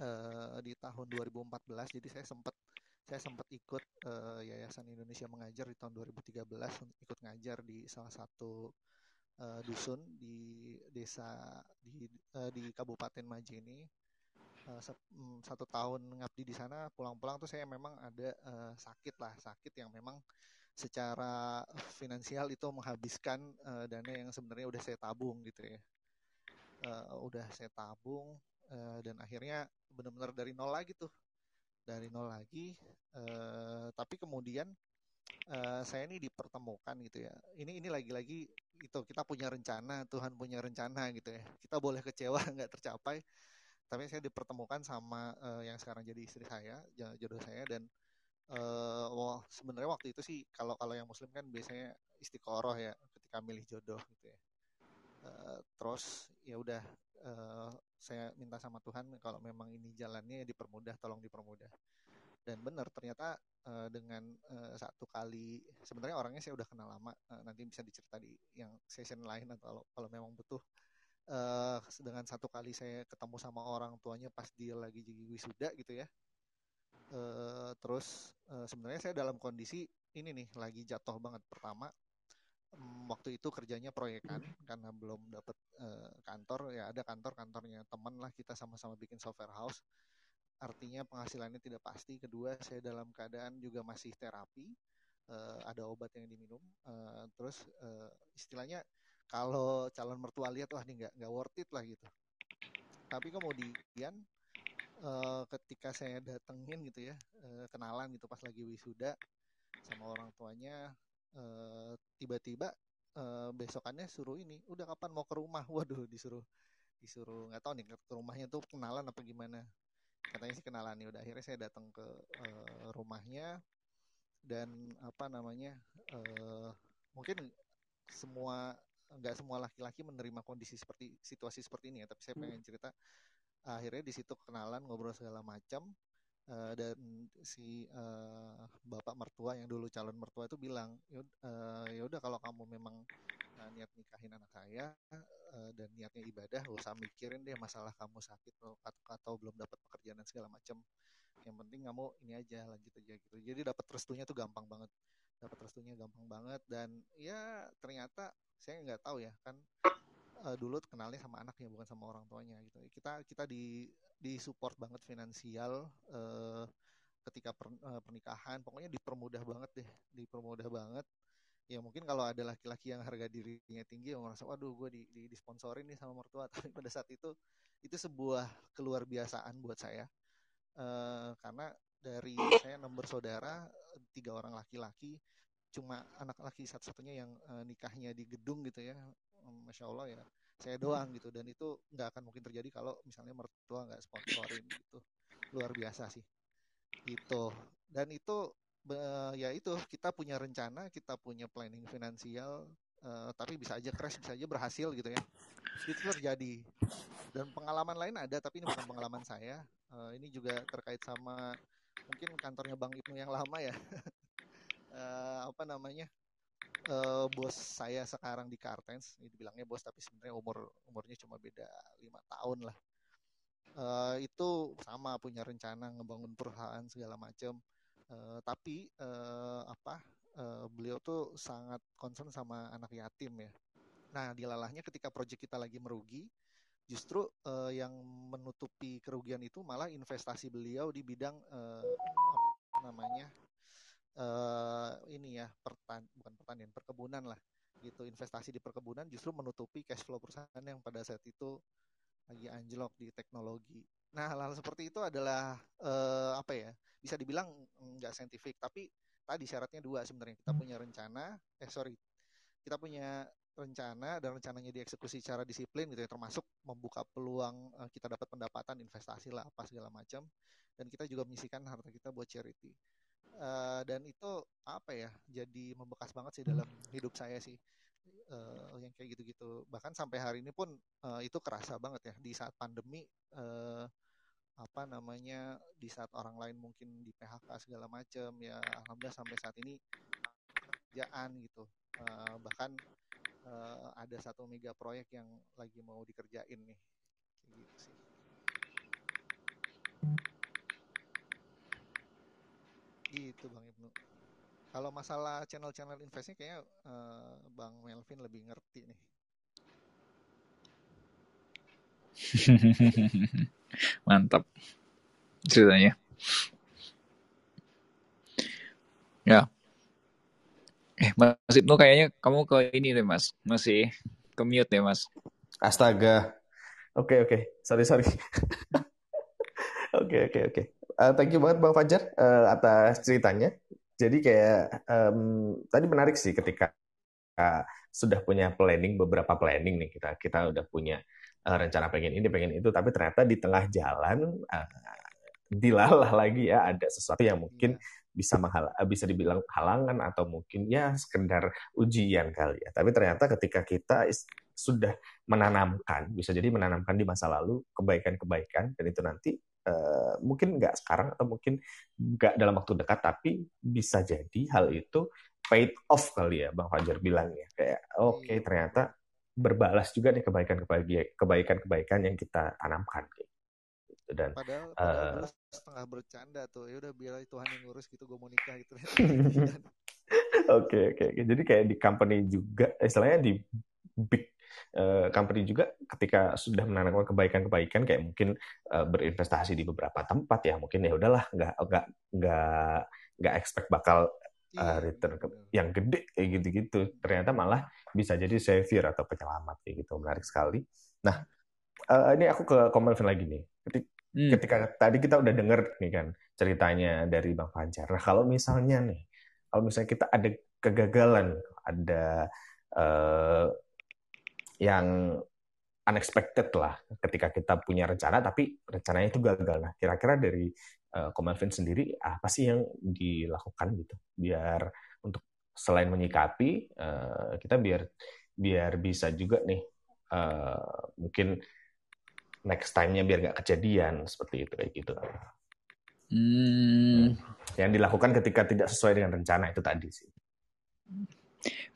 uh, di tahun 2014 jadi saya sempat saya sempat ikut uh, Yayasan Indonesia Mengajar di tahun 2013 ikut ngajar di salah satu uh, dusun di desa di uh, di Kabupaten Majene. Uh, satu tahun ngabdi di sana pulang-pulang tuh saya memang ada uh, sakit lah sakit yang memang secara finansial itu menghabiskan uh, dana yang sebenarnya udah saya tabung gitu ya. Uh, udah saya tabung uh, dan akhirnya benar-benar dari nol lagi tuh. Dari nol lagi uh, tapi kemudian uh, saya ini dipertemukan gitu ya. Ini ini lagi-lagi itu kita punya rencana Tuhan punya rencana gitu ya. Kita boleh kecewa nggak tercapai tapi saya dipertemukan sama uh, yang sekarang jadi istri saya jodoh saya dan uh, wah sebenarnya waktu itu sih kalau kalau yang muslim kan biasanya istiqoroh ya ketika milih jodoh gitu ya. Uh, terus ya udah uh, saya minta sama Tuhan kalau memang ini jalannya dipermudah tolong dipermudah. Dan benar ternyata uh, dengan uh, satu kali sebenarnya orangnya saya udah kenal lama uh, nanti bisa dicerita di yang session lain atau kalau, kalau memang butuh. Uh, dengan satu kali saya ketemu sama orang tuanya pas dia lagi jadi wisuda gitu ya uh, terus uh, sebenarnya saya dalam kondisi ini nih lagi jatuh banget. Pertama waktu itu kerjanya proyekan karena belum dapat uh, kantor. Ya ada kantor kantornya teman lah kita sama-sama bikin software house. Artinya penghasilannya tidak pasti. Kedua saya dalam keadaan juga masih terapi. Uh, ada obat yang diminum. Uh, terus uh, istilahnya kalau calon mertua lihat wah ini nggak nggak worth it lah gitu. Tapi kemudian uh, ketika saya datengin gitu ya uh, kenalan gitu pas lagi wisuda sama orang tuanya tiba tiba-tiba uh, besokannya suruh ini udah kapan mau ke rumah waduh disuruh disuruh nggak tahu nih ke rumahnya tuh kenalan apa gimana katanya sih kenalan nih udah akhirnya saya datang ke uh, rumahnya dan apa namanya uh, mungkin semua nggak semua laki-laki menerima kondisi seperti situasi seperti ini ya tapi saya hmm. pengen cerita akhirnya di situ kenalan ngobrol segala macam uh, dan si uh, bapak mertua yang dulu calon mertua itu bilang ya udah kalau kamu memang uh, niat nikahin anak saya uh, dan niatnya ibadah gak usah mikirin deh masalah kamu sakit atau, atau belum dapat pekerjaan dan segala macam. Yang penting kamu ini aja lanjut aja gitu. Jadi dapat restunya tuh gampang banget. Dapat restunya gampang banget dan ya ternyata saya nggak tahu ya kan uh, dulu kenalnya sama anaknya bukan sama orang tuanya gitu. Kita kita di di support banget finansial uh, ketika per, uh, pernikahan, pokoknya dipermudah banget deh, dipermudah banget. Ya mungkin kalau ada laki-laki yang harga dirinya tinggi, yang merasa waduh gue di, di disponsorin nih sama mertua, tapi pada saat itu itu sebuah keluar biasaan buat saya uh, karena dari saya enam bersaudara tiga orang laki-laki cuma anak laki satu-satunya yang uh, nikahnya di gedung gitu ya masya Allah ya saya doang gitu. Dan itu nggak akan mungkin terjadi kalau misalnya mertua nggak sponsorin gitu. Luar biasa sih. Gitu. Dan itu ya itu kita punya rencana kita punya planning finansial uh, tapi bisa aja crash bisa aja berhasil gitu ya. Itu terjadi. Dan pengalaman lain ada tapi ini bukan pengalaman saya. Uh, ini juga terkait sama mungkin kantornya Bang Ibnu yang lama ya. Uh, apa namanya uh, bos saya sekarang di Kartens, ini dibilangnya bos tapi sebenarnya umur umurnya cuma beda lima tahun lah. Uh, itu sama punya rencana ngebangun perusahaan segala macam. Uh, tapi uh, apa uh, beliau tuh sangat concern sama anak yatim ya. Nah dilalahnya ketika proyek kita lagi merugi, justru uh, yang menutupi kerugian itu malah investasi beliau di bidang uh, apa namanya uh, ini ya pertan bukan pertanian perkebunan lah gitu. Investasi di perkebunan justru menutupi cash flow perusahaan yang pada saat itu lagi anjlok di teknologi. Nah hal-hal seperti itu adalah uh, apa ya bisa dibilang nggak saintifik tapi tadi syaratnya dua sebenarnya. Kita punya rencana eh sorry kita punya rencana dan rencananya dieksekusi secara disiplin gitu ya termasuk membuka peluang uh, kita dapat pendapatan investasi lah apa segala macam. Dan kita juga menyisikan harta kita buat charity uh, dan itu apa ya jadi membekas banget sih dalam hidup saya sih uh, yang kayak gitu-gitu. Bahkan sampai hari ini pun uh, itu kerasa banget ya di saat pandemi uh, apa namanya di saat orang lain mungkin di PHK segala macam ya alhamdulillah sampai saat ini kerjaan gitu. Uh, bahkan uh, ada satu mega proyek yang lagi mau dikerjain nih kayak gitu sih Gitu Bang Ibnu. Kalau masalah channel-channel investnya kayaknya uh, Bang Melvin lebih ngerti nih. Mantap ceritanya. Ya. Eh, Mas Ibnu kayaknya kamu ke ini deh, Mas. Masih ke mute ya, Mas. Astaga. Oke, okay, oke. Okay. Sorry, sorry. Oke, oke, oke. Uh, thank you banget Bang Fajar uh, atas ceritanya. Jadi kayak um, tadi menarik sih ketika uh, sudah punya planning beberapa planning nih kita kita udah punya uh, rencana pengen ini pengen itu tapi ternyata di tengah jalan uh, dilalah lagi ya ada sesuatu yang mungkin bisa menghal bisa dibilang halangan atau mungkin ya sekedar ujian kali ya. Tapi ternyata ketika kita sudah menanamkan, bisa jadi menanamkan di masa lalu kebaikan-kebaikan dan itu nanti uh, mungkin nggak sekarang atau mungkin nggak dalam waktu dekat, tapi bisa jadi hal itu paid off kali ya, Bang Fajar bilang ya. Kayak oke okay, ternyata berbalas juga nih kebaikan-kebaikan yang kita tanamkan. Gitu dan padahal, padahal uh, setengah bercanda tuh ya udah biar Tuhan yang ngurus gitu gue mau nikah gitu Oke oke oke. Jadi kayak di company juga, istilahnya di big uh, company juga ketika sudah menanamkan kebaikan-kebaikan kayak mungkin uh, berinvestasi di beberapa tempat ya mungkin ya udahlah nggak nggak nggak nggak expect bakal uh, return ke, yang gede kayak gitu-gitu. Ternyata malah bisa jadi savior atau penyelamat kayak gitu. Menarik sekali. Nah, uh, ini aku ke Komelvin lagi nih. Hmm. Ketika tadi kita udah denger nih kan ceritanya dari Bang Fajar. Nah, kalau misalnya nih, kalau misalnya kita ada kegagalan, ada uh, yang unexpected lah ketika kita punya rencana tapi rencananya itu gagal. Nah, kira-kira dari uh, Komelvin sendiri apa sih yang dilakukan gitu biar untuk selain menyikapi uh, kita biar biar bisa juga nih uh, mungkin next time-nya biar nggak kejadian seperti itu kayak gitu. Hmm. Yang dilakukan ketika tidak sesuai dengan rencana itu tadi sih.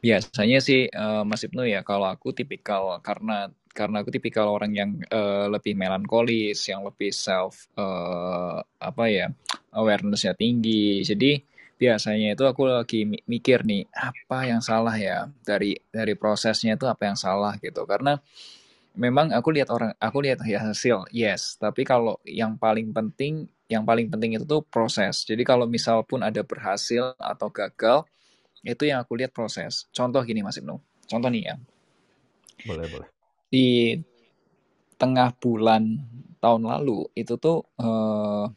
Biasanya sih uh, Mas Ibnu ya kalau aku tipikal karena karena aku tipikal orang yang uh, lebih melankolis, yang lebih self uh, apa ya awarenessnya tinggi. Jadi biasanya itu aku lagi mikir nih apa yang salah ya dari dari prosesnya itu apa yang salah gitu. Karena memang aku lihat orang aku lihat ya hasil yes. Tapi kalau yang paling penting yang paling penting itu tuh proses. Jadi kalau misal pun ada berhasil atau gagal itu yang aku lihat proses contoh gini Mas Ibnu contoh nih ya boleh boleh di tengah bulan tahun lalu itu tuh uh,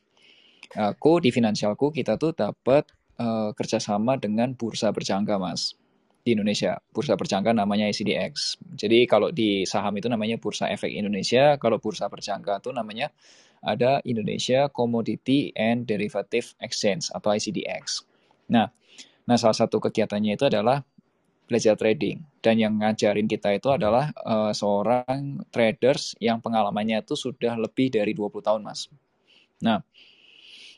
aku di finansialku kita tuh dapat uh, kerjasama dengan bursa berjangka mas di Indonesia. Bursa berjangka namanya ICDX. Jadi kalau di saham itu namanya Bursa Efek Indonesia, kalau bursa berjangka itu namanya ada Indonesia Commodity and Derivative Exchange atau ICDX. Nah, nah salah satu kegiatannya itu adalah belajar trading. Dan yang ngajarin kita itu adalah uh, seorang traders yang pengalamannya itu sudah lebih dari 20 tahun, Mas. Nah,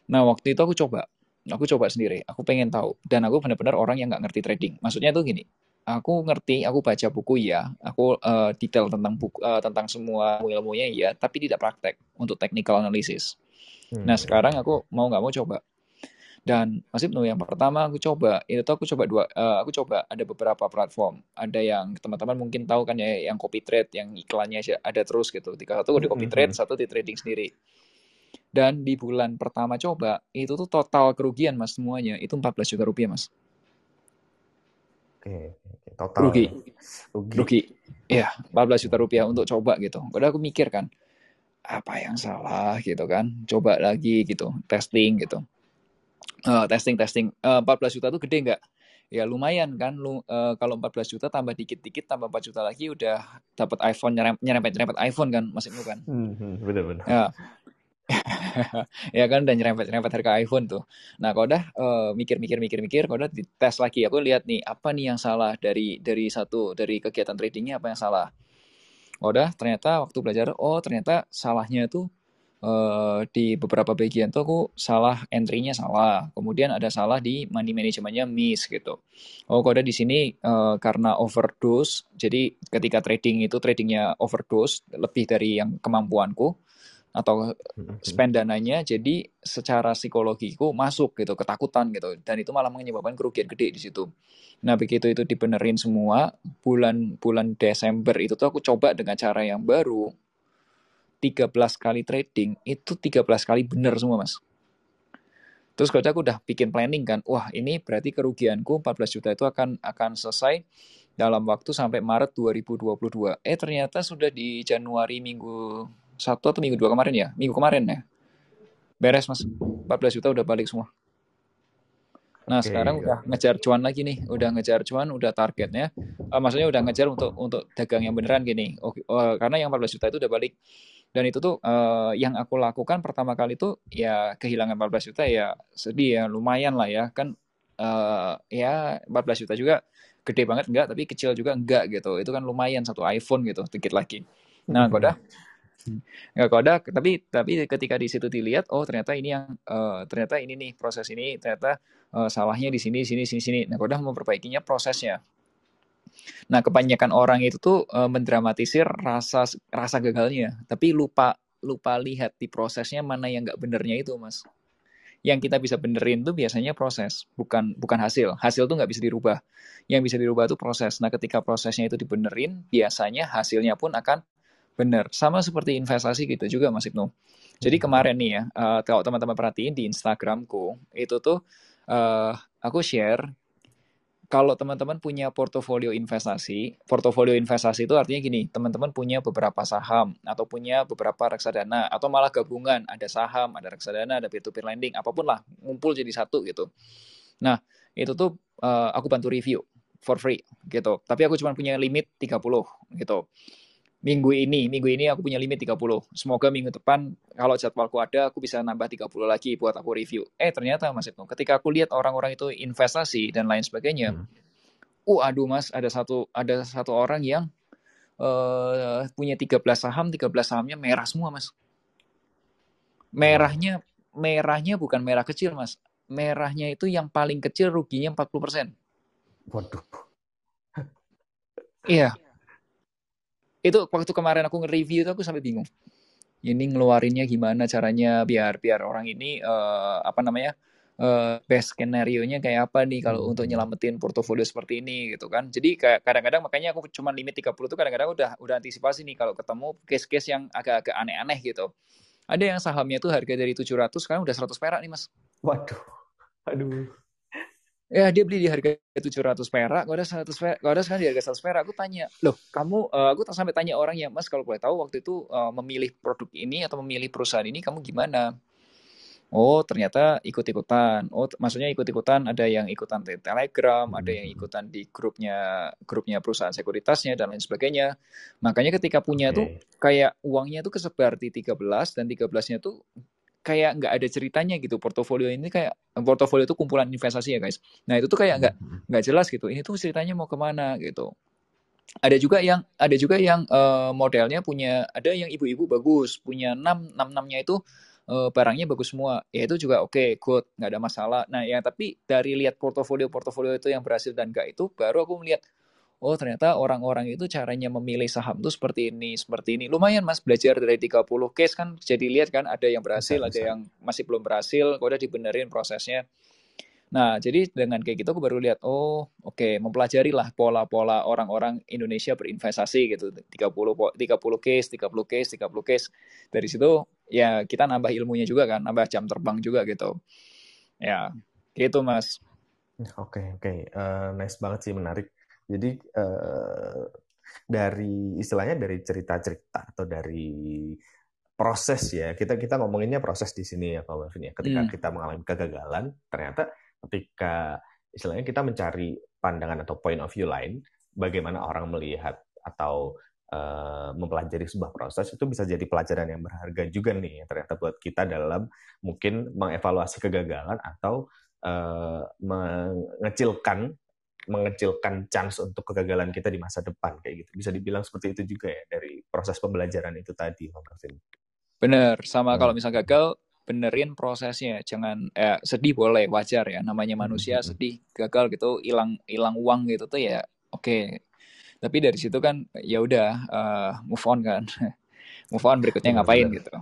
nah waktu itu aku coba. Aku coba sendiri. Aku pengen tahu. Dan aku benar-benar orang yang nggak ngerti trading. Maksudnya tuh gini. Aku ngerti aku baca buku ya aku uh, detail tentang buku uh, tentang semua ilmunya ya tapi tidak praktek untuk technical analysis. Hmm. nah sekarang aku mau nggak mau coba dan Mas Ibnu yang pertama aku coba itu tuh aku coba dua uh, aku coba ada beberapa platform ada yang teman-teman mungkin tahu kan ya yang copy trade yang iklannya ada terus gitu tiga satu di copy trade satu di trading sendiri dan di bulan pertama coba, itu tuh total kerugian mas semuanya, itu 14 juta rupiah mas. Oke, total. Rugi. Rugi. Rugi. Iya, 14 juta rupiah untuk coba gitu. Udah aku mikir kan, apa yang salah gitu kan. Coba lagi gitu, testing gitu. Uh, testing, testing. Uh, 14 juta tuh gede nggak? ya lumayan kan lu uh, kalau 14 juta tambah dikit-dikit tambah 4 juta lagi udah dapat iPhone nyerempet nyerempet iPhone kan Mas Ibnu kan. Hmm, hmm, bener bener. Ya. ya kan dan nyerempet-nyerempet harga iPhone tuh. Nah, kalau udah uh, mikir-mikir-mikir-mikir, kalau udah dites lagi, aku lihat nih apa nih yang salah dari dari satu dari kegiatan tradingnya apa yang salah. Kalau udah ternyata waktu belajar, oh ternyata salahnya tuh uh, di beberapa bagian tuh aku salah entry-nya salah. Kemudian ada salah di money manajemennya miss gitu. Oh, udah di sini uh, karena overdose. Jadi ketika trading itu tradingnya overdose lebih dari yang kemampuanku atau mm-hmm. spend dananya jadi secara psikologiku masuk gitu ketakutan gitu dan itu malah menyebabkan kerugian gede di situ. Nah begitu itu dibenerin semua bulan bulan Desember itu tuh aku coba dengan cara yang baru 13 kali trading itu 13 kali bener semua mas. Terus kalau aku udah bikin planning kan, wah ini berarti kerugianku 14 juta itu akan akan selesai dalam waktu sampai Maret 2022. Eh ternyata sudah di Januari minggu satu atau minggu dua kemarin ya minggu kemarin ya beres mas 14 juta udah balik semua. Nah, okay. sekarang udah ngejar cuan lagi nih, udah ngejar cuan, udah targetnya. Uh, maksudnya udah ngejar untuk untuk dagang yang beneran gini. Oke, uh, karena yang 14 juta itu udah balik. Dan itu tuh uh, yang aku lakukan pertama kali tuh ya kehilangan 14 juta ya sedih ya, lumayan lah ya. Kan uh, ya 14 juta juga gede banget enggak, tapi kecil juga enggak gitu. Itu kan lumayan satu iPhone gitu, dikit lagi. Nah, udah nggak koda tapi tapi ketika di situ dilihat oh ternyata ini yang uh, ternyata ini nih proses ini ternyata uh, salahnya di sini sini sini sini nah koda memperbaikinya prosesnya nah kebanyakan orang itu tuh uh, mendramatisir rasa rasa gagalnya tapi lupa lupa lihat di prosesnya mana yang nggak benernya itu mas. Yang kita bisa benerin tuh biasanya proses bukan bukan hasil. Hasil tuh nggak bisa dirubah. Yang bisa dirubah itu proses. Nah ketika prosesnya itu dibenerin biasanya hasilnya pun akan Benar, sama seperti investasi gitu juga Mas Ibnu. Jadi hmm. kemarin nih ya, uh, kalau teman-teman perhatiin di Instagramku, itu tuh uh, aku share kalau teman-teman punya portofolio investasi, portofolio investasi itu artinya gini, teman-teman punya beberapa saham atau punya beberapa reksadana atau malah gabungan, ada saham, ada reksadana, ada peer-to-peer lending, apa pun lah, ngumpul jadi satu gitu. Nah, itu tuh uh, aku bantu review for free gitu. Tapi aku cuma punya limit 30 gitu minggu ini, minggu ini aku punya limit 30. Semoga minggu depan kalau jadwalku ada aku bisa nambah 30 lagi buat aku review. Eh ternyata Mas Ibnu, ketika aku lihat orang-orang itu investasi dan lain sebagainya, hmm. uh aduh Mas, ada satu ada satu orang yang uh, punya 13 saham, 13 sahamnya merah semua Mas. Merahnya merahnya bukan merah kecil Mas. Merahnya itu yang paling kecil ruginya 40%. Waduh. Iya itu waktu kemarin aku nge-review itu aku sampai bingung ini ngeluarinnya gimana caranya biar biar orang ini uh, apa namanya uh, best skenario-nya kayak apa nih kalau untuk nyelamatin portofolio seperti ini gitu kan. Jadi kadang-kadang makanya aku cuma limit 30 tuh kadang-kadang udah udah antisipasi nih kalau ketemu case-case yang agak-agak aneh-aneh gitu. Ada yang sahamnya tuh harga dari 700 sekarang udah 100 perak nih, Mas. Waduh. Aduh ya dia beli di harga 700 perak, gak ada 100 perak, gak ada sekarang di harga 100 perak. Aku tanya, loh kamu, uh, aku sampai tanya orang ya, mas kalau boleh tahu waktu itu uh, memilih produk ini atau memilih perusahaan ini kamu gimana? Oh ternyata ikut-ikutan. Oh maksudnya ikut-ikutan ada yang ikutan di Telegram, ada yang ikutan di grupnya grupnya perusahaan sekuritasnya dan lain sebagainya. Makanya ketika punya okay. tuh kayak uangnya tuh kesebar di 13 dan 13-nya tuh kayak nggak ada ceritanya gitu. Portofolio ini kayak portofolio itu kumpulan investasi ya guys. Nah itu tuh kayak nggak hmm. nggak jelas gitu. Ini tuh ceritanya mau ke mana gitu. Ada juga yang ada juga yang uh, modelnya punya ada yang ibu-ibu bagus punya enam enam enamnya itu uh, barangnya bagus semua. Ya itu juga oke okay, good nggak ada masalah. Nah ya tapi dari lihat portofolio portofolio itu yang berhasil dan enggak itu baru aku melihat oh ternyata orang-orang itu caranya memilih saham tuh seperti ini, seperti ini. Lumayan Mas belajar dari 30 case kan jadi lihat kan ada yang berhasil, bisa, ada bisa. yang masih belum berhasil, kok udah dibenerin prosesnya. Nah, jadi dengan kayak gitu aku baru lihat, oh oke, okay, mempelajari lah pola-pola orang-orang Indonesia berinvestasi gitu. 30 30 case, 30 case, 30 case. Dari situ ya kita nambah ilmunya juga kan, nambah jam terbang juga gitu. Ya, gitu Mas. Oke, okay, oke. Okay. Uh, eh, nice banget sih, menarik jadi uh, dari istilahnya dari cerita-cerita atau dari proses ya kita kita ngomonginnya proses di sini ya Pak Marvin ya ketika hmm. kita mengalami kegagalan ternyata ketika istilahnya kita mencari pandangan atau point of view lain bagaimana orang melihat atau uh, mempelajari sebuah proses itu bisa jadi pelajaran yang berharga juga nih ternyata buat kita dalam mungkin mengevaluasi kegagalan atau uh, mengecilkan mengecilkan chance untuk kegagalan kita di masa depan kayak gitu. Bisa dibilang seperti itu juga ya dari proses pembelajaran itu tadi, Pak Marvin. Bener, sama hmm. kalau misalnya gagal benerin prosesnya, jangan eh, sedih boleh wajar ya, namanya hmm, manusia hmm. sedih gagal gitu, hilang hilang uang gitu tuh ya oke. Okay. Tapi dari situ kan ya udah uh, move on kan, move on berikutnya bener, ngapain bener. gitu.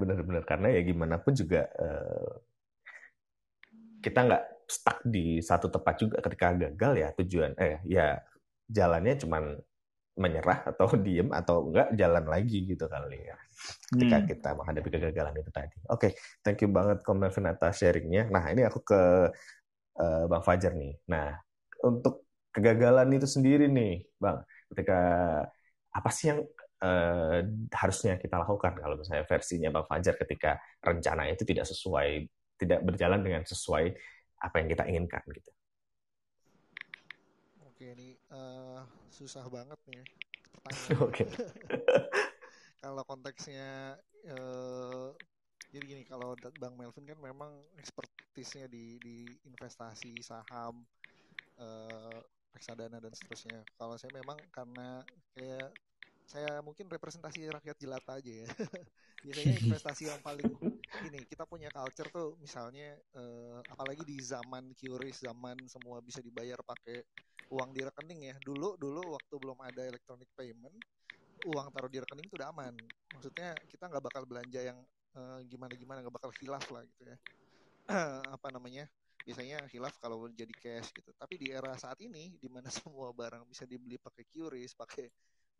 Bener-bener karena ya gimana pun juga uh, kita nggak stuck di satu tempat juga ketika gagal ya tujuan eh ya jalannya cuman menyerah atau diem atau enggak jalan lagi gitu kali ya ketika hmm. kita menghadapi kegagalan itu tadi. Oke, okay, thank you banget Melvin atas sharingnya. Nah ini aku ke uh, Bang Fajar nih. Nah untuk kegagalan itu sendiri nih Bang, ketika apa sih yang uh, harusnya kita lakukan kalau misalnya versinya Bang Fajar ketika rencana itu tidak sesuai, tidak berjalan dengan sesuai apa yang kita inginkan gitu. Oke, ini uh, susah banget nih Oke. kalau konteksnya uh, jadi gini kalau Bang Melvin kan memang ekspertisnya di di investasi saham uh, reksadana dan seterusnya. Kalau saya memang karena kayak saya mungkin representasi rakyat jelata aja ya. Biasanya investasi yang paling ini kita punya culture tuh misalnya uh, apalagi di zaman QRIS zaman semua bisa dibayar pakai uang di rekening ya. Dulu dulu waktu belum ada electronic payment, uang taruh di rekening itu udah aman. Maksudnya kita nggak bakal belanja yang uh, gimana gimana nggak bakal hilaf lah gitu ya. apa namanya? biasanya hilaf kalau jadi cash gitu. Tapi di era saat ini di mana semua barang bisa dibeli pakai QRIS, pakai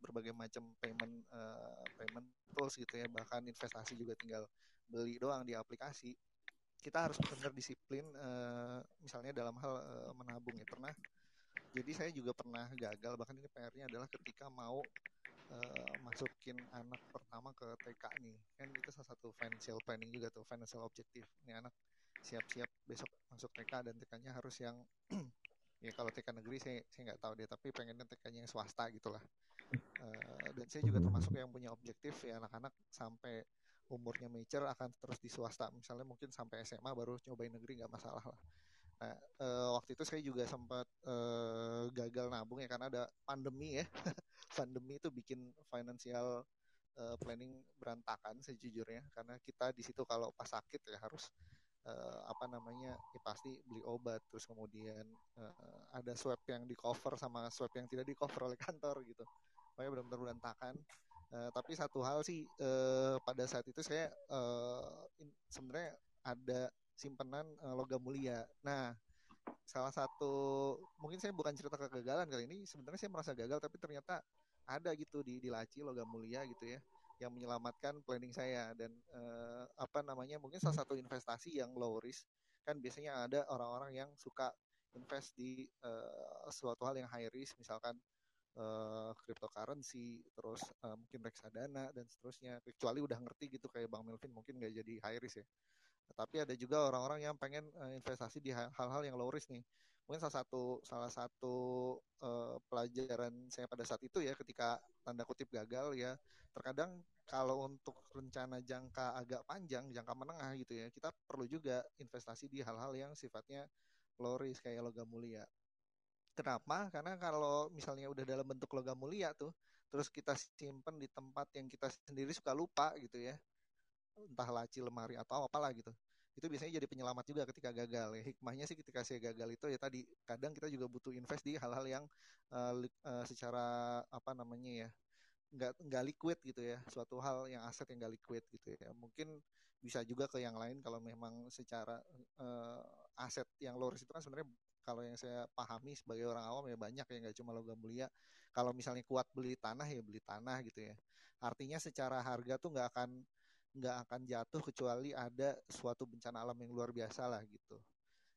berbagai macam payment uh, payment tools gitu ya, bahkan investasi juga tinggal beli doang di aplikasi. Kita harus benar disiplin uh, misalnya dalam hal uh, menabung ya. Pernah jadi saya juga pernah gagal bahkan ini PR-nya adalah ketika mau uh, masukin anak pertama ke TK nih. Kan itu salah satu financial planning juga tuh, financial objective. Ini anak siap-siap besok masuk TK dan TK-nya harus yang ya kalau TK negeri saya saya nggak tahu deh tapi pengennya TK-nya yang swasta gitulah uh, dan saya juga termasuk yang punya objektif ya anak-anak sampai umurnya mature akan terus di swasta. Misalnya mungkin sampai SMA baru nyobain negeri nggak masalah lah. Nah uh, waktu itu saya juga sempat uh, gagal nabung ya karena ada pandemi ya. Pandemi itu bikin financial uh, planning berantakan sejujurnya. Karena kita di situ kalau pas sakit ya harus uh, apa namanya ya pasti beli obat terus kemudian uh, ada swab yang di cover sama swab yang tidak di cover oleh kantor gitu. Makanya benar-benar berantakan uh, tapi satu hal sih uh, pada saat itu saya uh, sebenarnya ada simpenan uh, logam mulia. Nah salah satu mungkin saya bukan cerita kegagalan kali ini sebenarnya saya merasa gagal tapi ternyata ada gitu di di laci logam mulia gitu ya yang menyelamatkan planning saya. Dan uh, apa namanya mungkin salah satu investasi yang low risk kan biasanya ada orang-orang yang suka invest di uh, suatu hal yang high risk misalkan uh, cryptocurrency terus uh, mungkin reksadana dan seterusnya. Kecuali udah ngerti gitu kayak bang Melvin mungkin nggak jadi high risk ya. Tapi ada juga orang-orang yang pengen uh, investasi di hal-hal yang low risk nih. Mungkin salah satu salah satu uh, pelajaran saya pada saat itu ya ketika tanda kutip gagal ya terkadang kalau untuk rencana jangka agak panjang, jangka menengah gitu ya, kita perlu juga investasi di hal-hal yang sifatnya low risk kayak logam mulia. Kenapa? Karena kalau misalnya udah dalam bentuk logam mulia tuh, terus kita simpen di tempat yang kita sendiri suka lupa gitu ya, entah laci, lemari atau apalah gitu. Itu biasanya jadi penyelamat juga ketika gagal ya. Hikmahnya sih ketika saya gagal itu ya tadi kadang kita juga butuh invest di hal-hal yang uh, uh, secara apa namanya ya nggak nggak liquid gitu ya suatu hal yang aset yang nggak liquid gitu ya mungkin bisa juga ke yang lain kalau memang secara uh, aset yang low risk itu kan sebenarnya kalau yang saya pahami sebagai orang awam ya banyak ya nggak cuma logam mulia kalau misalnya kuat beli tanah ya beli tanah gitu ya artinya secara harga tuh nggak akan nggak akan jatuh kecuali ada suatu bencana alam yang luar biasa lah gitu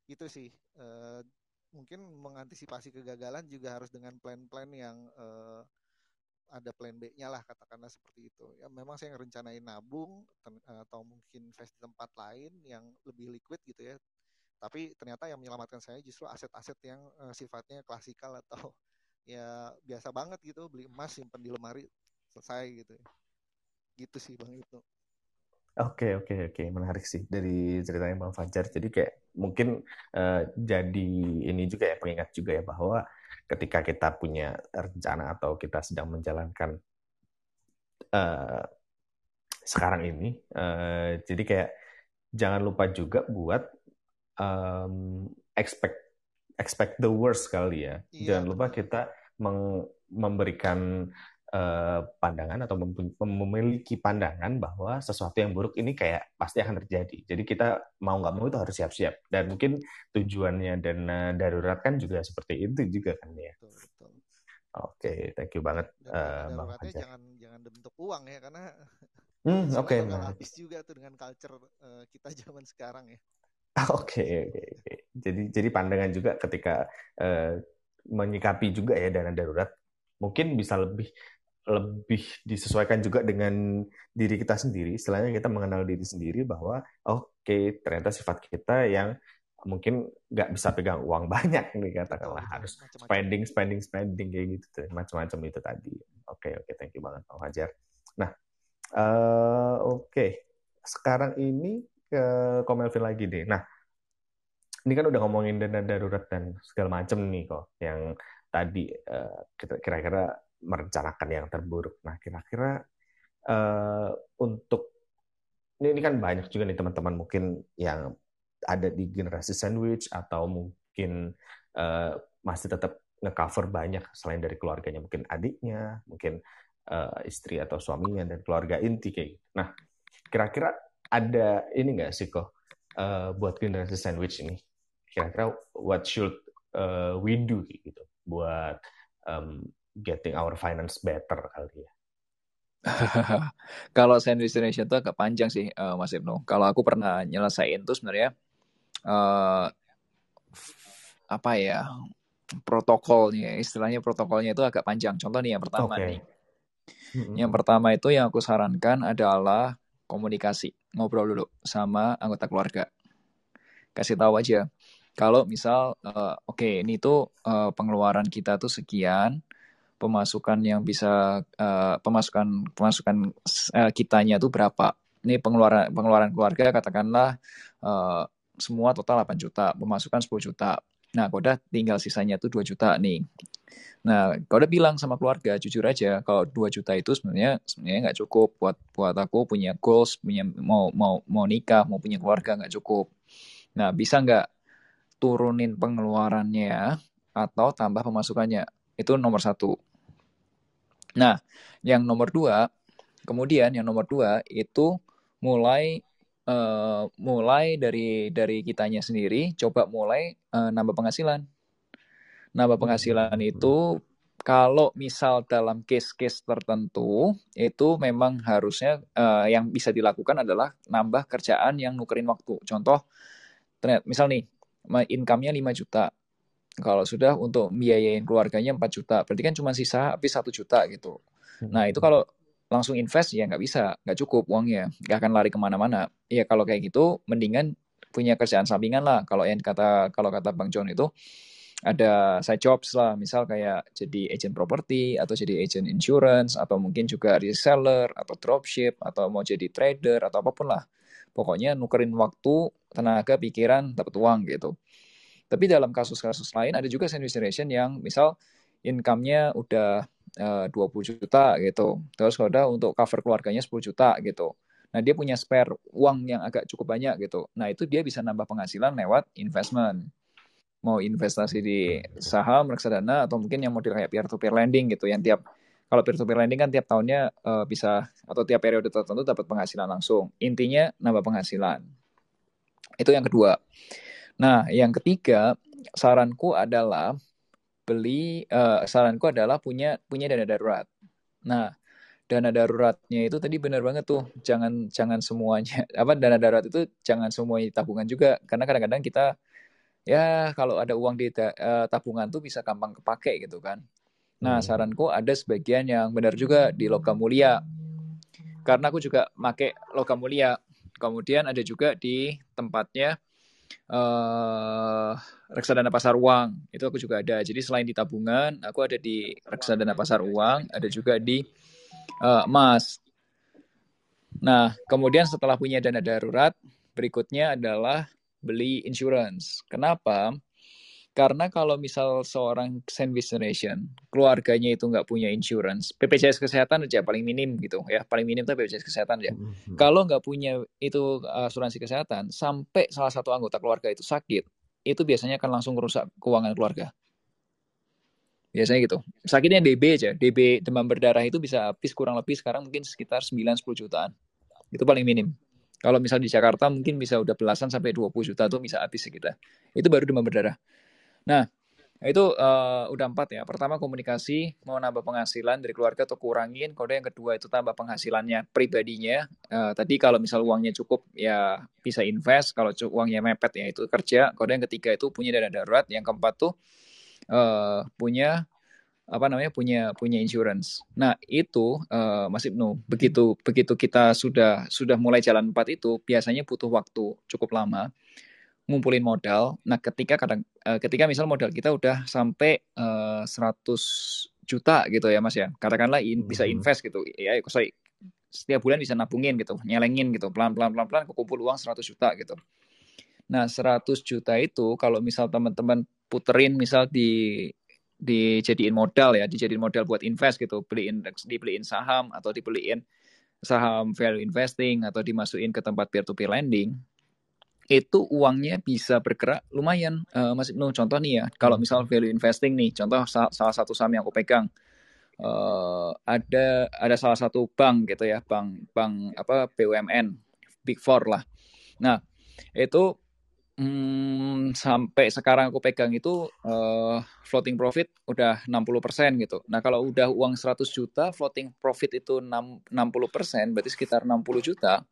itu sih uh, mungkin mengantisipasi kegagalan juga harus dengan plan-plan yang uh, ada plan B-nya lah katakanlah seperti itu. Ya memang saya ngerencanain nabung atau mungkin invest di tempat lain yang lebih liquid gitu ya. Tapi ternyata yang menyelamatkan saya justru aset-aset yang uh, sifatnya klasikal atau ya biasa banget gitu, beli emas simpan di lemari selesai gitu. Gitu sih Bang itu. Oke oke oke menarik sih dari ceritanya Bang Fajar. Jadi kayak mungkin uh, jadi ini juga ya pengingat juga ya bahwa ketika kita punya rencana atau kita sedang menjalankan uh, sekarang ini. Uh, jadi kayak jangan lupa juga buat um, expect expect the worst kali ya. Iya. Jangan lupa kita meng, memberikan uh, pandangan atau memiliki pandangan bahwa sesuatu yang buruk ini kayak pasti akan terjadi. Jadi kita mau nggak mau itu harus siap-siap. Dan mungkin tujuannya dana darurat kan juga seperti itu juga kan ya. Betul, betul. Oke, okay, thank you banget, uh, Bang. Jangan jangan bentuk uang ya, karena hmm, oke. Okay, habis juga tuh dengan culture uh, kita zaman sekarang ya. Oke, okay, oke, okay, okay. Jadi jadi pandangan juga ketika uh, menyikapi juga ya dana darurat, mungkin bisa lebih lebih disesuaikan juga dengan diri kita sendiri. Istilahnya kita mengenal diri sendiri bahwa oke okay, ternyata sifat kita yang mungkin nggak bisa pegang uang banyak nih katakanlah harus spending spending spending kayak gitu macam-macam itu tadi. Oke okay, oke okay, thank you banget Pak Fajar. Nah uh, oke okay. sekarang ini ke Komelvin lagi deh. Nah ini kan udah ngomongin dana darurat dan segala macam nih kok yang tadi uh, kira-kira merencanakan yang terburuk. Nah, kira-kira uh, untuk ini, ini kan banyak juga nih teman-teman mungkin yang ada di generasi sandwich atau mungkin uh, masih tetap ngecover banyak selain dari keluarganya, mungkin adiknya, mungkin uh, istri atau suaminya dan keluarga inti kayak gitu. Nah, kira-kira ada ini nggak sih kok uh, buat generasi sandwich ini? Kira-kira what should uh, we do gitu buat um, getting our finance better kali ya. kalau sandwich destination itu agak panjang sih uh, Mas Ibnu. Kalau aku pernah nyelesain tuh sebenarnya uh, apa ya protokolnya, istilahnya protokolnya itu agak panjang. Contoh nih yang pertama okay. nih. Yang pertama itu yang aku sarankan adalah komunikasi, ngobrol dulu sama anggota keluarga. Kasih tahu aja. Kalau misal, uh, oke okay, ini tuh uh, pengeluaran kita tuh sekian, pemasukan yang bisa uh, pemasukan pemasukan uh, kitanya tuh berapa. Ini pengeluaran pengeluaran keluarga katakanlah uh, semua total 8 juta, pemasukan 10 juta. Nah, kau udah tinggal sisanya tuh 2 juta nih. Nah, kau udah bilang sama keluarga, jujur aja, kalau 2 juta itu sebenarnya sebenarnya nggak cukup buat buat aku punya goals, punya mau mau mau nikah, mau punya keluarga nggak cukup. Nah, bisa nggak turunin pengeluarannya atau tambah pemasukannya? Itu nomor satu. Nah, yang nomor dua, kemudian yang nomor dua itu mulai uh, mulai dari dari kitanya sendiri, coba mulai uh, nambah penghasilan. Nambah penghasilan hmm. itu kalau misal dalam case-case tertentu itu memang harusnya uh, yang bisa dilakukan adalah nambah kerjaan yang nukerin waktu. Contoh, misal nih income-nya 5 juta, kalau sudah untuk biayain keluarganya 4 juta, berarti kan cuma sisa habis 1 juta gitu. Nah itu kalau langsung invest ya nggak bisa, nggak cukup uangnya, nggak akan lari ke mana-mana. Ya kalau kayak gitu, mendingan punya kerjaan sampingan lah. Kalau yang kata kalau kata Bang John itu ada side jobs lah, misal kayak jadi agent property atau jadi agent insurance atau mungkin juga reseller atau dropship atau mau jadi trader atau apa pun lah. Pokoknya nukerin waktu, tenaga, pikiran, dapat uang gitu. Tapi dalam kasus-kasus lain ada juga sandwich generation yang misal income-nya udah uh, 20 juta gitu. Terus kalau untuk cover keluarganya 10 juta gitu. Nah, dia punya spare uang yang agak cukup banyak gitu. Nah, itu dia bisa nambah penghasilan lewat investment. Mau investasi di saham, reksadana, atau mungkin yang model kayak peer-to-peer lending gitu. Yang tiap, kalau peer-to-peer lending kan tiap tahunnya uh, bisa, atau tiap periode tertentu dapat penghasilan langsung. Intinya nambah penghasilan. Itu yang kedua. Nah, yang ketiga, saranku adalah beli uh, saranku adalah punya punya dana darurat. Nah, dana daruratnya itu tadi benar banget tuh. Jangan jangan semuanya apa dana darurat itu jangan semuanya tabungan juga karena kadang-kadang kita ya kalau ada uang di uh, tabungan tuh bisa gampang kepake gitu kan. Nah, hmm. saranku ada sebagian yang benar juga di logam mulia. Karena aku juga make logam mulia. Kemudian ada juga di tempatnya uh, reksadana pasar uang itu aku juga ada. Jadi selain di tabungan, aku ada di reksadana pasar uang, ada juga di uh, emas. Nah, kemudian setelah punya dana darurat, berikutnya adalah beli insurance. Kenapa? Karena kalau misal seorang sandwich generation, keluarganya itu nggak punya insurance, BPJS kesehatan aja paling minim gitu ya, paling minim tuh BPJS kesehatan. Mm-hmm. Kalau nggak punya itu asuransi kesehatan, sampai salah satu anggota keluarga itu sakit, itu biasanya akan langsung merusak keuangan keluarga. Biasanya gitu. Sakitnya DB aja, DB demam berdarah itu bisa habis kurang lebih sekarang mungkin sekitar 9-10 jutaan. Itu paling minim. Kalau misal di Jakarta mungkin bisa udah belasan sampai 20 juta tuh bisa habis sekitar. Itu baru demam berdarah. Nah, itu uh, udah empat ya. Pertama komunikasi, mau nambah penghasilan dari keluarga atau kurangin. Kode yang kedua itu tambah penghasilannya pribadinya. Uh, tadi kalau misal uangnya cukup ya bisa invest. Kalau uangnya mepet ya itu kerja. Kode yang ketiga itu punya dana darurat. Yang keempat tuh uh, punya apa namanya punya punya insurance. Nah itu uh, Mas Ibnu begitu begitu kita sudah sudah mulai jalan empat itu biasanya butuh waktu cukup lama ngumpulin modal. Nah ketika kadang uh, ketika misal modal kita udah sampai uh, 100 juta gitu ya Mas ya. Katakanlah in, bisa hmm. invest gitu. Ya sorry. Setiap bulan bisa nabungin gitu nyelengin gitu. Pelan pelan pelan pelan kumpul uang 100 juta gitu. Nah 100 juta itu kalau misal teman-teman puterin misal di dijadiin modal ya, dijadiin modal buat invest gitu, beliin dibeliin saham atau dibeliin saham value investing atau dimasukin ke tempat peer to peer lending, itu uangnya bisa bergerak lumayan. Uh, Mas Ibnu, contoh nih ya, kalau misal value investing nih, contoh salah satu saham yang aku pegang, uh, ada ada salah satu bank gitu ya, bank bank apa BUMN, Big Four lah. Nah itu Hmm, sampai sekarang aku pegang itu uh, floating profit udah 60% gitu. Nah, kalau udah uang 100 juta, floating profit itu 6, 60%, berarti sekitar 60 juta.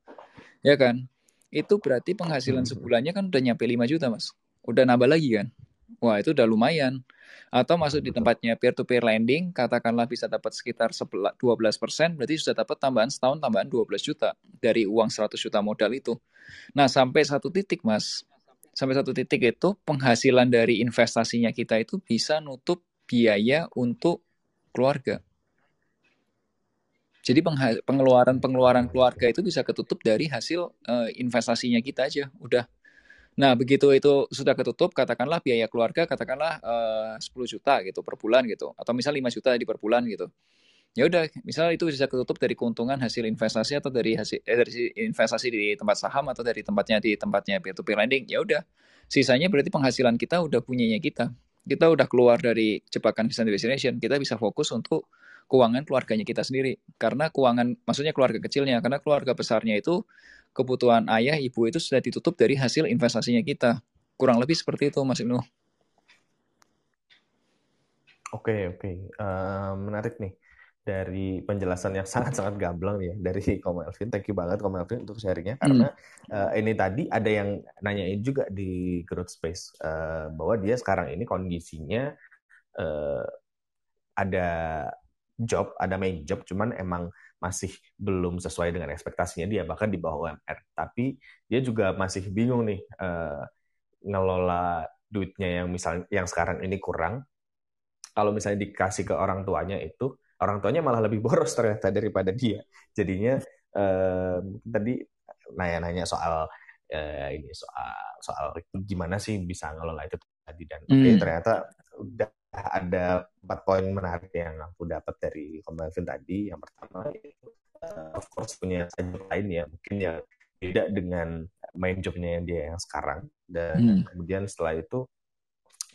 Ya kan? Itu berarti penghasilan sebulannya kan udah nyampe 5 juta, Mas. Udah nambah lagi kan? Wah, itu udah lumayan. Atau masuk di tempatnya peer-to-peer lending, katakanlah bisa dapat sekitar 12%, berarti sudah dapat tambahan setahun tambahan 12 juta dari uang 100 juta modal itu. Nah, sampai satu titik, Mas, sampai satu titik itu penghasilan dari investasinya kita itu bisa nutup biaya untuk keluarga. Jadi pengeluaran-pengeluaran keluarga itu bisa ketutup dari hasil uh, investasinya kita aja, udah. Nah, begitu itu sudah ketutup, katakanlah biaya keluarga, katakanlah uh, 10 juta gitu per bulan gitu, atau misal 5 juta di per bulan gitu. Ya udah misal itu bisa ketutup dari keuntungan hasil investasi atau dari hasil eh, dari investasi di tempat saham atau dari tempatnya di tempatnya peer to peer lending ya udah. Sisanya berarti penghasilan kita udah punyanya kita. Kita udah keluar dari jebakan destination kita bisa fokus untuk keuangan keluarganya kita sendiri karena keuangan maksudnya keluarga kecilnya karena keluarga besarnya itu kebutuhan ayah ibu itu sudah ditutup dari hasil investasinya kita kurang lebih seperti itu Mas Ibnu Oke oke uh, menarik nih dari penjelasan yang sangat-sangat gamblang ya dari Kom Elvin. Thank you banget Kom Elvin untuk sharingnya hmm. karena hmm. uh, ini tadi ada yang nanyain juga di Growth Space uh, bahwa dia sekarang ini kondisinya uh, ada job, ada main job, cuman emang masih belum sesuai dengan ekspektasinya dia bahkan di bawah UMR. Tapi dia juga masih bingung nih uh, ngelola duitnya yang misal yang sekarang ini kurang. Kalau misalnya dikasih ke orang tuanya itu orang tuanya malah lebih boros ternyata daripada dia. Jadinya eh, tadi nanya-nanya soal eh, ini soal soal gimana sih bisa ngelola itu tadi dan hmm. okay, ternyata udah ada empat poin menarik yang aku dapat dari Melvin tadi. Yang pertama uh, of course punya job lain ya mungkin ya beda dengan main jobnya yang dia yang sekarang dan hmm. kemudian setelah itu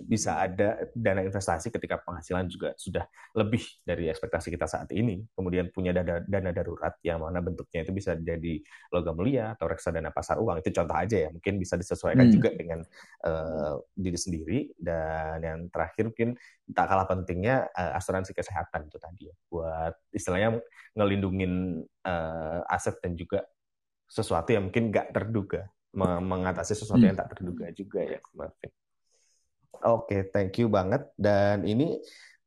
bisa ada dana investasi ketika penghasilan juga sudah lebih dari ekspektasi kita saat ini. Kemudian punya dana, dana darurat yang mana bentuknya itu bisa jadi logam mulia atau reksadana pasar uang. Itu contoh aja ya. Mungkin bisa disesuaikan hmm. juga dengan uh, diri sendiri. Dan yang terakhir mungkin tak kalah pentingnya uh, asuransi kesehatan itu tadi ya. Buat istilahnya ngelindungin uh, aset dan juga sesuatu yang mungkin nggak terduga mengatasi sesuatu hmm. yang tak terduga juga ya Marvin. Oke, okay, thank you banget. Dan ini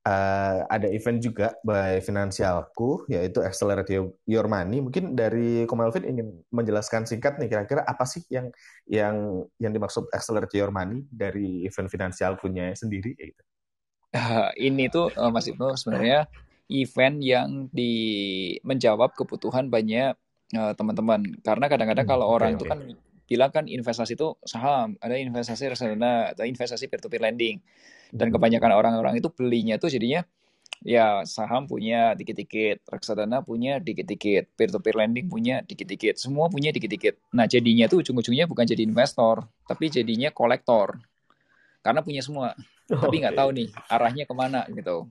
uh, ada event juga by Finansialku, yaitu Accelerate Your Money. Mungkin dari Komelvin ingin menjelaskan singkat nih, kira-kira apa sih yang yang yang dimaksud Accelerate Your Money dari event Finansialku-nya sendiri? Gitu. Uh, ini tuh uh, Mas Ibnu sebenarnya event yang di menjawab kebutuhan banyak teman teman-teman. Karena kadang-kadang hmm, kalau orang okay, itu okay. kan bilang kan investasi itu saham, ada investasi reksadana, atau investasi peer-to-peer lending. Dan hmm. kebanyakan orang-orang itu belinya tuh jadinya ya saham punya dikit-dikit, reksadana punya dikit-dikit, peer-to-peer lending punya dikit-dikit, semua punya dikit-dikit. Nah jadinya tuh ujung-ujungnya bukan jadi investor, tapi jadinya kolektor. Karena punya semua, oh, tapi nggak okay. tahu nih arahnya ke mana gitu.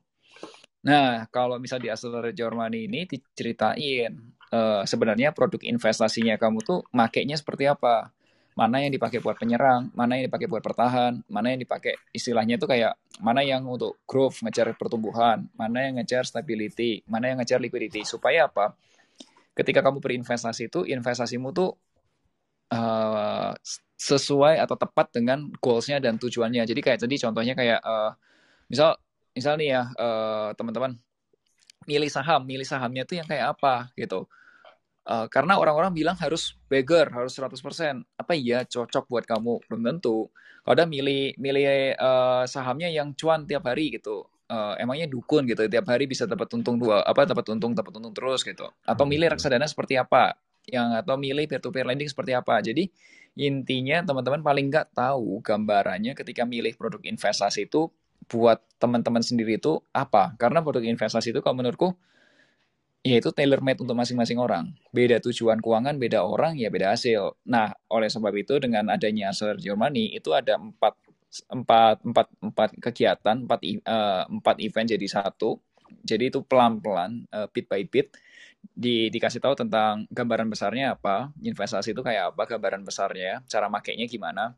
Nah, kalau misal di Your Money ini diceritain uh, sebenarnya produk investasinya kamu tuh makainya seperti apa mana yang dipakai buat penyerang, mana yang dipakai buat pertahan, mana yang dipakai istilahnya itu kayak mana yang untuk growth ngejar pertumbuhan, mana yang ngejar stability, mana yang ngejar liquidity supaya apa? Ketika kamu berinvestasi itu investasimu tuh uh, sesuai atau tepat dengan goalsnya dan tujuannya. Jadi kayak tadi contohnya kayak uh, misal misal nih ya uh, teman-teman milih saham, milih sahamnya tuh yang kayak apa gitu. Uh, karena orang-orang bilang harus beggar, harus 100%. Apa iya cocok buat kamu? Belum tentu. Kalau udah milih milih uh, sahamnya yang cuan tiap hari gitu. Uh, emangnya dukun gitu tiap hari bisa dapat untung dua apa dapat untung dapat untung terus gitu atau milih reksadana seperti apa yang atau milih peer to peer lending seperti apa jadi intinya teman-teman paling nggak tahu gambarannya ketika milih produk investasi itu buat teman-teman sendiri itu apa karena produk investasi itu kalau menurutku ya itu tailor made untuk masing-masing orang. Beda tujuan keuangan, beda orang, ya beda hasil. Nah, oleh sebab itu dengan adanya Accelerate Your Money itu ada empat empat empat empat kegiatan, empat uh, empat event jadi satu. Jadi itu pelan-pelan, uh, bit by bit di, dikasih tahu tentang gambaran besarnya apa, investasi itu kayak apa, gambaran besarnya, cara makainya gimana.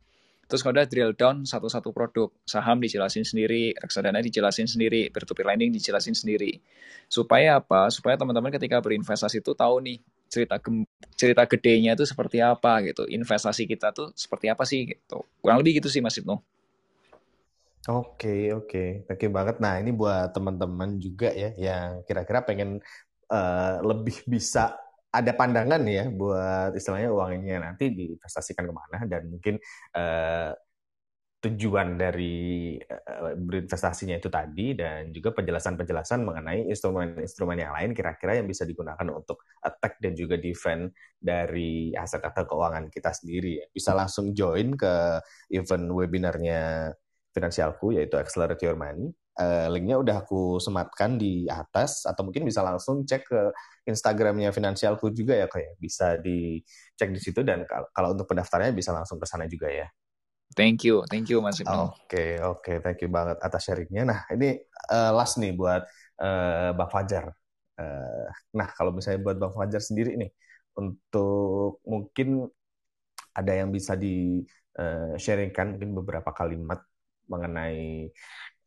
Terus kalau udah drill down satu-satu produk, saham dijelasin sendiri, reksadana dijelasin sendiri, peer-to-peer lending dijelasin sendiri. Supaya apa? Supaya teman-teman ketika berinvestasi itu tahu nih cerita cerita gedenya itu seperti apa gitu. Investasi kita tuh seperti apa sih gitu. Kurang lebih gitu sih Mas Ibnu. Oke, oke. Oke banget. Nah, ini buat teman-teman juga ya yang kira-kira pengen uh, lebih bisa ada pandangan ya buat istilahnya uangnya nanti diinvestasikan ke mana dan mungkin uh, tujuan dari uh, berinvestasinya itu tadi dan juga penjelasan-penjelasan mengenai instrumen-instrumen yang lain kira-kira yang bisa digunakan untuk attack dan juga defend dari aset atau keuangan kita sendiri ya. Bisa langsung join ke event webinarnya finansialku yaitu Accelerate Your Money uh, linknya udah aku sematkan di atas atau mungkin bisa langsung cek ke Instagramnya Finansialku juga ya kayak ya. bisa dicek di situ dan kalau untuk pendaftarnya bisa langsung ke sana juga ya. Thank you, thank you Mas Ibnu. Oke, okay, oke, okay, thank you banget atas sharingnya. Nah ini uh, last nih buat uh, Bang Fajar. Uh, nah kalau misalnya buat Bang Fajar sendiri nih untuk mungkin ada yang bisa di uh, sharingkan mungkin beberapa kalimat mengenai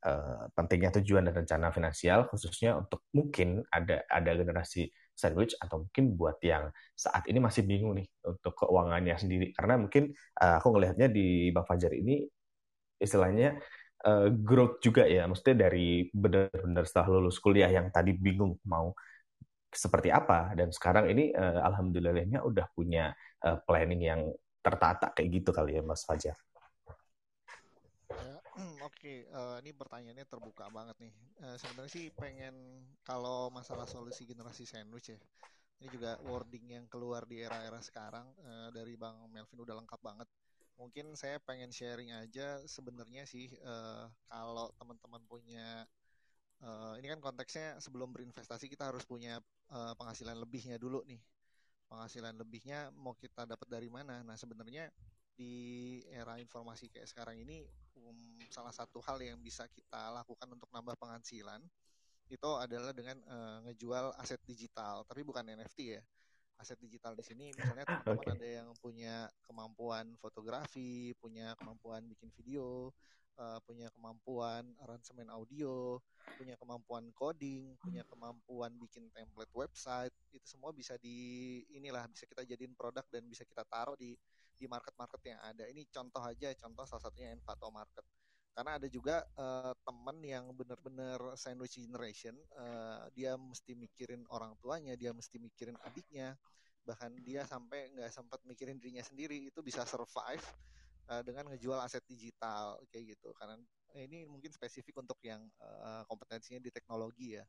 uh, pentingnya tujuan dan rencana finansial khususnya untuk mungkin ada ada generasi sandwich atau mungkin buat yang saat ini masih bingung nih untuk keuangannya sendiri. Karena mungkin uh, aku ngelihatnya di Bang Fajar ini istilahnya uh, growth juga ya. Maksudnya dari benar-benar setelah lulus kuliah yang tadi bingung mau seperti apa. Dan sekarang ini uh, alhamdulillahnya udah punya uh, planning yang tertata kayak gitu kali ya Mas Fajar. Oke, okay. uh, eh, ini pertanyaannya terbuka banget nih. Uh, sebenarnya sih pengen kalau masalah solusi generasi sandwich ya, ini juga wording yang keluar di era-era sekarang uh, dari Bang Melvin udah lengkap banget. Mungkin saya pengen sharing aja sebenarnya sih uh, kalau teman-teman punya uh, ini kan konteksnya sebelum berinvestasi kita harus punya uh, penghasilan lebihnya dulu nih. Penghasilan lebihnya mau kita dapat dari mana? Nah sebenarnya di era informasi kayak sekarang ini um, salah satu hal yang bisa kita lakukan untuk nambah penghasilan itu adalah dengan uh, ngejual aset digital tapi bukan NFT ya aset digital di sini misalnya teman-teman okay. ada yang punya kemampuan fotografi punya kemampuan bikin video uh, punya kemampuan aransemen audio punya kemampuan coding punya kemampuan bikin template website itu semua bisa di inilah bisa kita jadiin produk dan bisa kita taruh di di market-market yang ada. Ini contoh aja, contoh salah satunya Envato Market. Karena ada juga uh, teman yang benar-benar sandwich generation, uh, dia mesti mikirin orang tuanya, dia mesti mikirin adiknya, bahkan dia sampai nggak sempat mikirin dirinya sendiri itu bisa survive uh, dengan ngejual aset digital kayak gitu. Karena ini mungkin spesifik untuk yang uh, kompetensinya di teknologi ya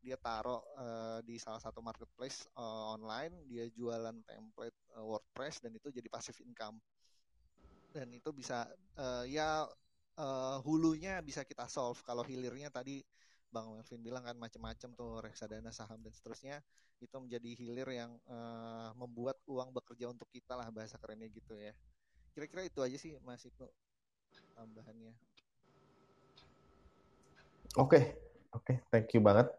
dia taruh uh, di salah satu marketplace uh, online, dia jualan template uh, WordPress dan itu jadi passive income. Dan itu bisa uh, ya uh, hulunya bisa kita solve. Kalau hilirnya tadi Bang Melvin bilang kan macam-macam tuh reksadana, saham dan seterusnya itu menjadi hilir yang uh, membuat uang bekerja untuk kita lah bahasa kerennya gitu ya. Kira-kira itu aja sih Mas Ibnu tambahannya. Oke, okay. oke, okay. thank you banget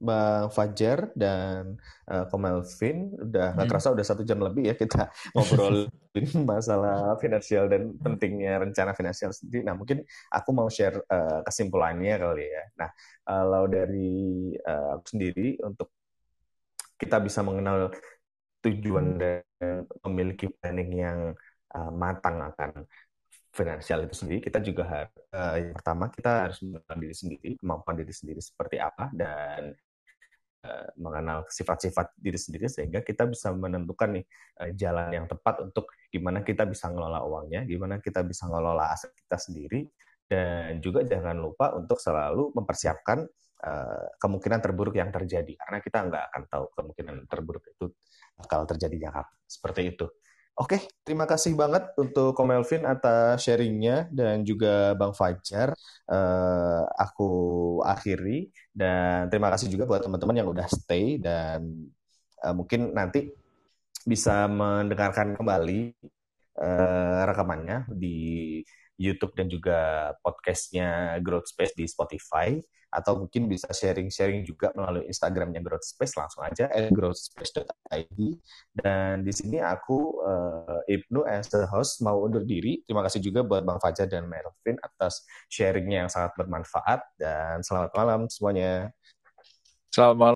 Bang Fajar dan uh, Ko Melvin udah nggak hmm. kerasa udah satu jam lebih ya kita ngobrolin masalah finansial dan pentingnya rencana finansial sendiri. Nah mungkin aku mau share uh, kesimpulannya kali ya. Nah kalau dari uh, aku sendiri untuk kita bisa mengenal tujuan dan memiliki planning yang uh, matang akan finansial itu sendiri, kita juga harus uh, yang pertama kita harus mengenal diri sendiri, kemampuan diri sendiri seperti apa dan mengenal sifat-sifat diri sendiri sehingga kita bisa menentukan nih uh, jalan yang tepat untuk gimana kita bisa ngelola uangnya, gimana kita bisa ngelola aset kita sendiri dan juga jangan lupa untuk selalu mempersiapkan uh, kemungkinan terburuk yang terjadi karena kita nggak akan tahu kemungkinan terburuk itu bakal terjadi kapan. Seperti itu. Oke, terima kasih banget untuk Komelvin atas sharingnya dan juga Bang Fajar. Uh, aku akhiri dan terima kasih juga buat teman-teman yang udah stay dan uh, mungkin nanti bisa mendengarkan kembali uh, rekamannya di YouTube dan juga podcastnya Growth Space di Spotify atau mungkin bisa sharing-sharing juga melalui Instagramnya Growth Space langsung aja growthspace.id dan di sini aku uh, Ibnu as the host mau undur diri. Terima kasih juga buat Bang Fajar dan Melvin atas sharingnya yang sangat bermanfaat. Dan selamat malam semuanya. Selamat malam